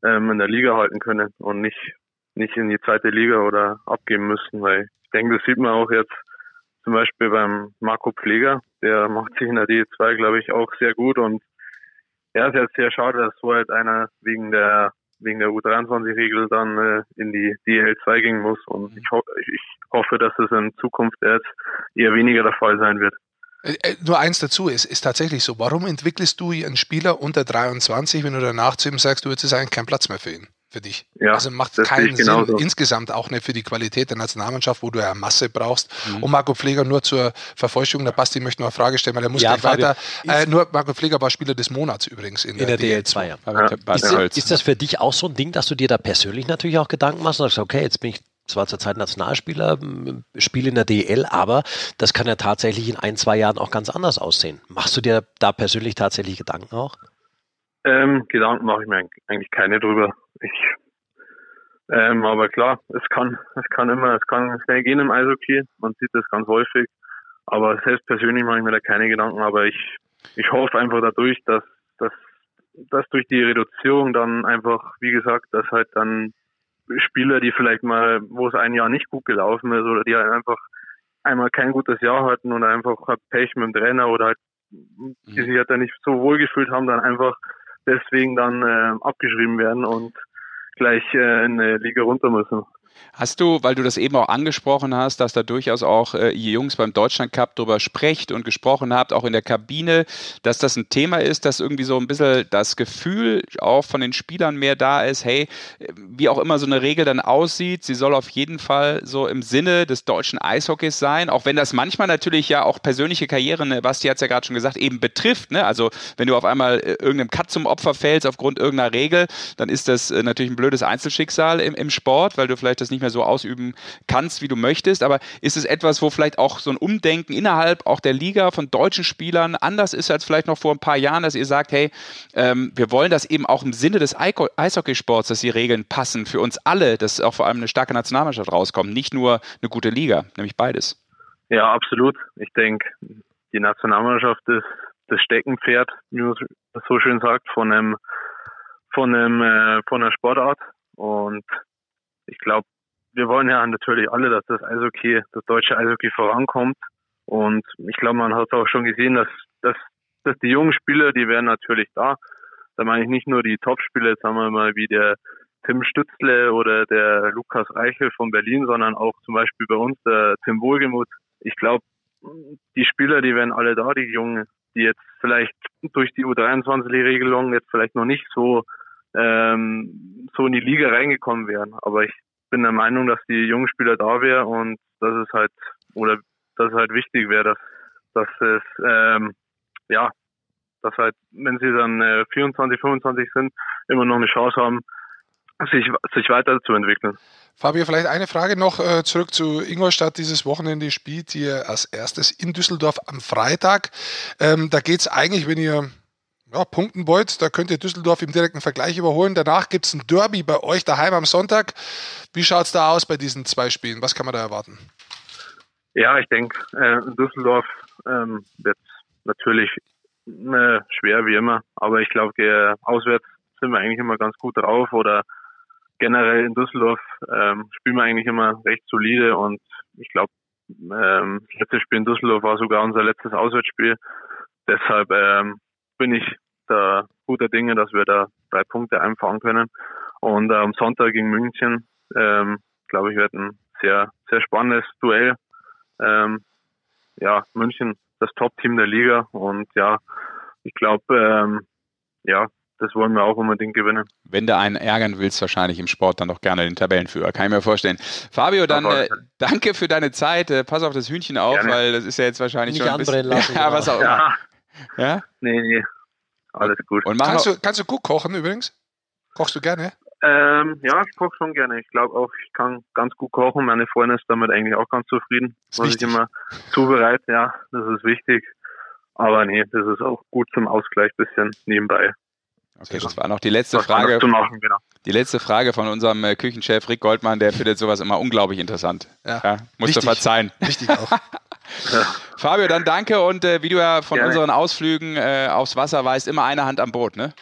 ähm, in der Liga halten können und nicht, nicht in die zweite Liga oder abgeben müssen, weil ich denke, das sieht man auch jetzt zum Beispiel beim Marco Pfleger, der macht sich in der D2, glaube ich, auch sehr gut und ja, es ist jetzt sehr schade, dass so halt einer wegen der wegen der U23-Regel dann äh, in die DL2 gehen muss. Und ich, ho ich hoffe, dass es in Zukunft jetzt eher weniger der Fall sein wird. Äh, äh, nur eins dazu, es ist tatsächlich so. Warum entwickelst du einen Spieler unter 23, wenn du danach zu ihm sagst, du, ist eigentlich kein Platz mehr für ihn? Für dich. Ja, also macht keinen Sinn, insgesamt auch nicht für die Qualität der Nationalmannschaft, wo du ja Masse brauchst. Mhm. Und Marco Pfleger nur zur Vervollständigung, der Basti möchte noch eine Frage stellen, weil er muss ja, gleich weiter. Äh, nur Marco Pfleger war Spieler des Monats übrigens in, in der, der DL2. Ja. Ja. Ist, ist, das für dich auch so ein Ding, dass du dir da persönlich natürlich auch Gedanken machst und sagst, okay, jetzt bin ich zwar zurzeit Nationalspieler, spiele in der DL, aber das kann ja tatsächlich in ein, zwei Jahren auch ganz anders aussehen. Machst du dir da persönlich tatsächlich Gedanken auch? Ähm, Gedanken mache ich mir eigentlich keine drüber. Ich, ähm, aber klar, es kann, es kann immer, es kann schnell gehen im Eishockey. Man sieht das ganz häufig. Aber selbst persönlich mache ich mir da keine Gedanken. Aber ich, ich hoffe einfach dadurch, dass, dass, dass durch die Reduzierung dann einfach, wie gesagt, dass halt dann Spieler, die vielleicht mal, wo es ein Jahr nicht gut gelaufen ist oder die halt einfach einmal kein gutes Jahr hatten und einfach halt Pech mit dem Trainer oder halt, die sich halt dann nicht so wohl gefühlt haben, dann einfach deswegen dann äh, abgeschrieben werden und gleich äh, in eine Liga runter müssen. Hast du, weil du das eben auch angesprochen hast, dass da durchaus auch äh, ihr Jungs beim Deutschland Cup drüber sprecht und gesprochen habt, auch in der Kabine, dass das ein Thema ist, dass irgendwie so ein bisschen das Gefühl auch von den Spielern mehr da ist, hey, wie auch immer so eine Regel dann aussieht, sie soll auf jeden Fall so im Sinne des deutschen Eishockeys sein, auch wenn das manchmal natürlich ja auch persönliche Karrieren, ne, Basti hat es ja gerade schon gesagt, eben betrifft. Ne? Also wenn du auf einmal äh, irgendeinem Cut zum Opfer fällst aufgrund irgendeiner Regel, dann ist das äh, natürlich ein blödes Einzelschicksal im, im Sport, weil du vielleicht das nicht mehr so ausüben kannst, wie du möchtest. Aber ist es etwas, wo vielleicht auch so ein Umdenken innerhalb auch der Liga von deutschen Spielern anders ist als vielleicht noch vor ein paar Jahren, dass ihr sagt, hey, ähm, wir wollen das eben auch im Sinne des Eishockeysports, dass die Regeln passen für uns alle, dass auch vor allem eine starke Nationalmannschaft rauskommt, nicht nur eine gute Liga, nämlich beides. Ja, absolut. Ich denke, die Nationalmannschaft ist das Steckenpferd, wie man so schön sagt, von einem von einem äh, von einer Sportart und ich glaube, wir wollen ja natürlich alle, dass das Eishockey, das deutsche Eishockey vorankommt. Und ich glaube, man hat auch schon gesehen, dass, dass, dass die jungen Spieler, die wären natürlich da. Da meine ich nicht nur die Top-Spieler, sagen wir mal, wie der Tim Stützle oder der Lukas Reichel von Berlin, sondern auch zum Beispiel bei uns der Tim Wohlgemuth. Ich glaube, die Spieler, die wären alle da, die Jungen, die jetzt vielleicht durch die U23-Regelung jetzt vielleicht noch nicht so ähm, so in die Liga reingekommen wären. Aber ich bin der Meinung, dass die jungen Spieler da wären und dass es halt oder dass es halt wichtig wäre, dass dass es ähm, ja, dass halt, wenn sie dann äh, 24, 25 sind, immer noch eine Chance haben, sich, sich weiterzuentwickeln. Fabio, vielleicht eine Frage noch äh, zurück zu Ingolstadt. Dieses Wochenende spielt ihr als erstes in Düsseldorf am Freitag. Ähm, da geht es eigentlich, wenn ihr ja, wollt, da könnt ihr Düsseldorf im direkten Vergleich überholen. Danach gibt es ein Derby bei euch daheim am Sonntag. Wie schaut es da aus bei diesen zwei Spielen? Was kann man da erwarten? Ja, ich denke, äh, Düsseldorf ähm, wird natürlich äh, schwer wie immer, aber ich glaube, auswärts sind wir eigentlich immer ganz gut drauf oder generell in Düsseldorf ähm, spielen wir eigentlich immer recht solide und ich glaube, ähm, das letzte Spiel in Düsseldorf war sogar unser letztes Auswärtsspiel. Deshalb ähm, bin ich da guter Dinge, dass wir da drei Punkte einfahren können. Und äh, am Sonntag gegen München, ähm, glaube ich, wird ein sehr, sehr spannendes Duell. Ähm, ja, München, das Top-Team der Liga. Und ja, ich glaube, ähm, ja, das wollen wir auch unbedingt gewinnen. Wenn du einen ärgern willst, wahrscheinlich im Sport dann doch gerne den Tabellenführer. Kann ich mir vorstellen. Fabio, dann äh, danke für deine Zeit. Äh, pass auf das Hühnchen auf, gerne. weil das ist ja jetzt wahrscheinlich Nicht schon ein bisschen, lassen, ja, was auch Ja. Ja? Nee, nee. Alles gut. Und Kannst du, kannst du gut kochen übrigens? Kochst du gerne? Ähm, ja, ich koche schon gerne. Ich glaube auch, ich kann ganz gut kochen. Meine Freundin ist damit eigentlich auch ganz zufrieden, Ist was wichtig. ich immer zubereite. Ja, das ist wichtig. Aber nee, das ist auch gut zum Ausgleich bisschen nebenbei. okay, das war noch die letzte Was Frage. zu machen, genau. Die letzte Frage von unserem äh, Küchenchef Rick Goldmann, der findet sowas immer unglaublich interessant. Ja. Ja, musst du verzeihen. Wichtig auch. Fabio, dann danke und äh, wie du ja von Gerne. unseren Ausflügen äh, aufs Wasser weißt, immer eine Hand am Boot, ne?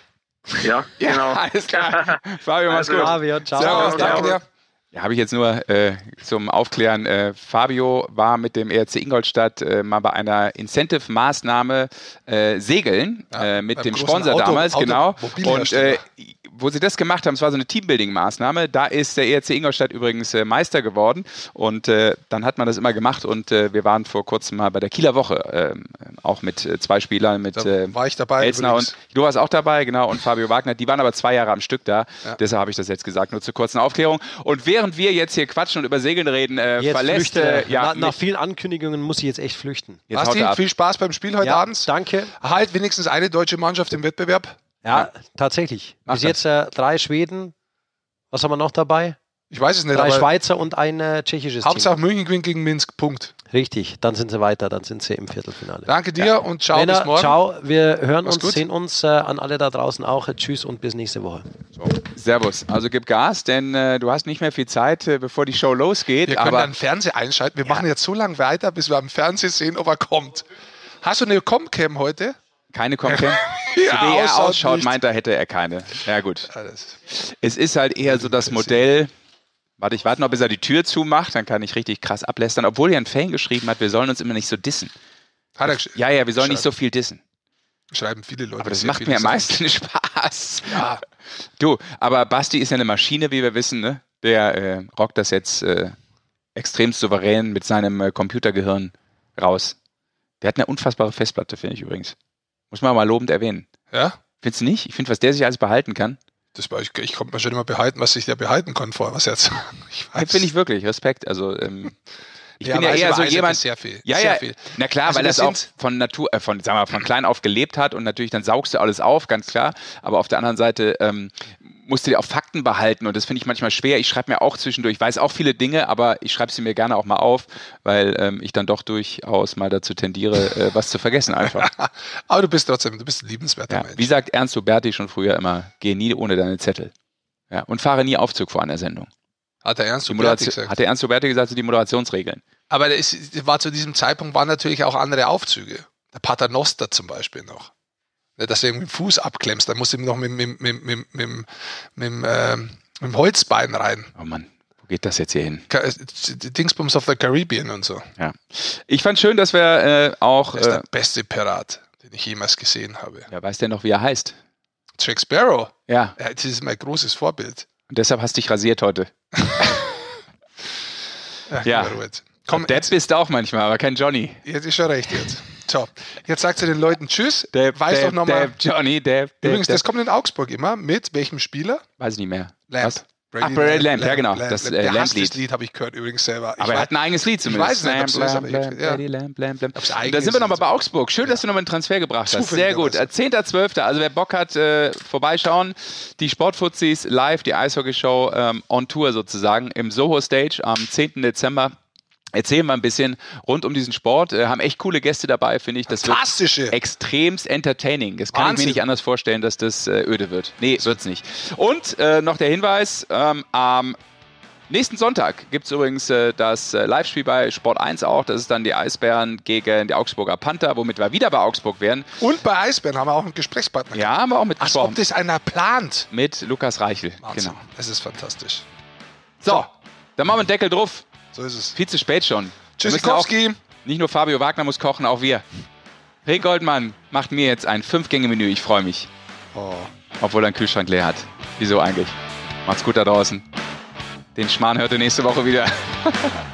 Ja, genau. alles klar. Fabio, mach's Also, gut. Fabio, ciao. Servus, Ciao. danke dir. Ja, habe ich jetzt nur äh, zum Aufklären. Äh, Fabio war mit dem ERC Ingolstadt äh, mal bei einer Incentive-Maßnahme äh, segeln Ja, äh, mit dem Sponsor Auto- damals, Auto- genau. Und äh, wo sie das gemacht haben, es war so eine Teambuilding-Maßnahme. Da ist der ERC Ingolstadt übrigens Meister geworden und dann hat man das immer gemacht und wir waren vor kurzem mal bei der Kieler Woche, ähm, auch mit zwei Spielern, mit Da war ich dabei. Elsner übrigens. und du warst auch dabei, genau, und Fabio Wagner. Die waren aber zwei Jahre am Stück da. Ja. Deshalb habe ich das jetzt gesagt, nur zur kurzen Aufklärung. Und während wir jetzt hier quatschen und über Segeln reden, äh, Jetzt verlässt flüchte. äh, ja, Na, nach vielen Ankündigungen muss ich jetzt echt flüchten. jetzt Basti, viel Spaß beim Spiel heute ja, Abend. danke. Halt wenigstens eine deutsche Mannschaft im Wettbewerb. Ja, tatsächlich. Mach Bis das. jetzt äh, drei Schweden. Was haben wir noch dabei? Ich weiß es nicht, Drei aber Schweizer und ein äh, tschechisches Hauptsache München gewinnt gegen Minsk. Punkt. Richtig, dann sind sie weiter, dann sind sie im Viertelfinale. Danke dir und ciao Männer, bis morgen. ciao, wir hören Mach's uns, gut. sehen uns äh, an alle da draußen auch. Tschüss und bis nächste Woche. Servus. Also gib Gas, denn äh, du hast nicht mehr viel Zeit, äh, bevor die Show losgeht. Wir können aber dann Fernseher einschalten. Wir machen jetzt so lange weiter, bis wir am Fernsehen sehen, ob er kommt. Hast du eine Comcam heute? keine Comcam. Ja, so wie er ausschaut meint er, hätte er keine. Ja gut. Alles. Es ist halt eher so das Modell. Warte, ich warte noch, bis er die Tür zumacht, dann kann ich richtig krass ablästern. Obwohl ja ein Fan geschrieben hat, wir sollen uns immer nicht so dissen. Hat er gesch- Ja, ja, wir sollen nicht so viel dissen. Schreiben viele Leute. Aber das macht mir am meisten Spaß. Ja. Du, aber Basti ist ja eine Maschine, wie wir wissen, ne? Der äh, rockt das jetzt äh, extrem souverän mit seinem äh, Computergehirn raus. Der hat eine unfassbare Festplatte, finde ich übrigens. Muss man mal lobend erwähnen. Ja? Findest du nicht? Ich finde, was der sich alles behalten kann, Das ich, ich konnte mir schon immer behalten, was sich der behalten kann vor was jetzt. Ich weiß. finde ich wirklich Respekt. Also ähm, ich Ja, bin ja eher so jemand. sehr viel. Ja, sehr ja. viel. Na klar, Also weil das auch von Natur, äh, von, sagen wir, mal, von klein auf gelebt hat und natürlich dann saugst du alles auf, ganz klar. Aber auf der anderen Seite ähm, musst du dir auch Fakten behalten und das finde ich manchmal schwer. Ich schreibe mir auch zwischendurch, ich weiß auch viele Dinge, aber ich schreibe sie mir gerne auch mal auf, weil ähm, ich dann doch durchaus mal dazu tendiere, äh, was zu vergessen einfach. Aber du bist trotzdem, du bist ein liebenswerter Ja. Mensch. Wie sagt Ernst Huberti schon früher immer, geh nie ohne deine Zettel. Ja. Und fahre nie Aufzug vor einer Sendung. Hat der Ernst Huberti gesagt. hat der Ernst Huberti gesagt, sind die Moderationsregeln. Aber es war zu diesem Zeitpunkt waren natürlich auch andere Aufzüge. Der Paternoster zum Beispiel noch. Ne, Dass du irgendwie den Fuß abklemmst, dann musst du ihm noch mit, mit, mit, mit, mit, mit, ähm, mit dem Holzbein rein. Oh Mann, wo geht das jetzt hier hin? Äh, Dingsbums of the Caribbean und so. Ja. Ich fand schön, dass wir äh, auch, Der ist äh, der beste Pirat, den ich jemals gesehen habe. ja, weiß der noch, wie er heißt? Jack Sparrow, Ja, ja, das ist mein großes Vorbild. und deshalb hast du dich rasiert heute. Ja, Ja. komm, Ruhe. Komm, Depp bist du auch manchmal, aber kein Johnny. jetzt ist schon recht jetzt. So, jetzt sagst du den Leuten Tschüss. Depp, Weiß Depp, doch nochmal. Johnny, Depp, Depp, Übrigens, das kommt in Augsburg immer mit welchem Spieler? Weiß ich nicht mehr. Lamp. Was? Ach, Brady Lamp, ja genau, das, äh, Der hasst Lamp-Lied. das Lied habe ich gehört übrigens selber. Ich Aber er hat ein eigenes Lied Ich zumindest. weiß nicht, ich- Lamp, ja. Brady Lamp, Lamp, Lamp. Ob's Und da sind wir nochmal bei Augsburg. Schön, dass du nochmal einen Transfer gebracht hast. Sehr gut. Äh, Zufälligerweise. 10.12. Also wer Bock hat, äh, vorbeischauen. Die Sportfuzis live, die Eishockey-Show ähm, on Tour sozusagen im Soho Stage am 10. Dezember. Erzählen wir ein bisschen rund um diesen Sport. Äh, haben echt coole Gäste dabei, finde ich. Das Fantastische. extremst entertaining. Das kann ich Wahnsinn. mir nicht anders vorstellen, dass das äh, öde wird. Nee, wird's nicht. Und äh, noch der Hinweis, ähm, am nächsten Sonntag gibt es übrigens äh, das äh, Live-Spiel bei Sport 1 auch. Das ist dann die Eisbären gegen die Augsburger Panther, womit wir wieder bei Augsburg wären. Und bei Eisbären haben wir auch einen Gesprächspartner. Ja, haben wir auch Als mitgesprochen. ob das einer plant. Mit Lukas Reichel. Wahnsinn. Genau. Das ist fantastisch. So, dann machen wir einen Deckel drauf. So ist es. Viel zu spät schon. Tschüssikowski. auch- Nicht nur Fabio Wagner muss kochen, auch wir. Rick Goldmann macht mir jetzt ein Fünf-Gänge-Menü. Ich freue mich. Oh. Obwohl er einen Kühlschrank leer hat. Wieso eigentlich? Macht's gut da draußen. Den Schmarrn hört ihr nächste Woche wieder.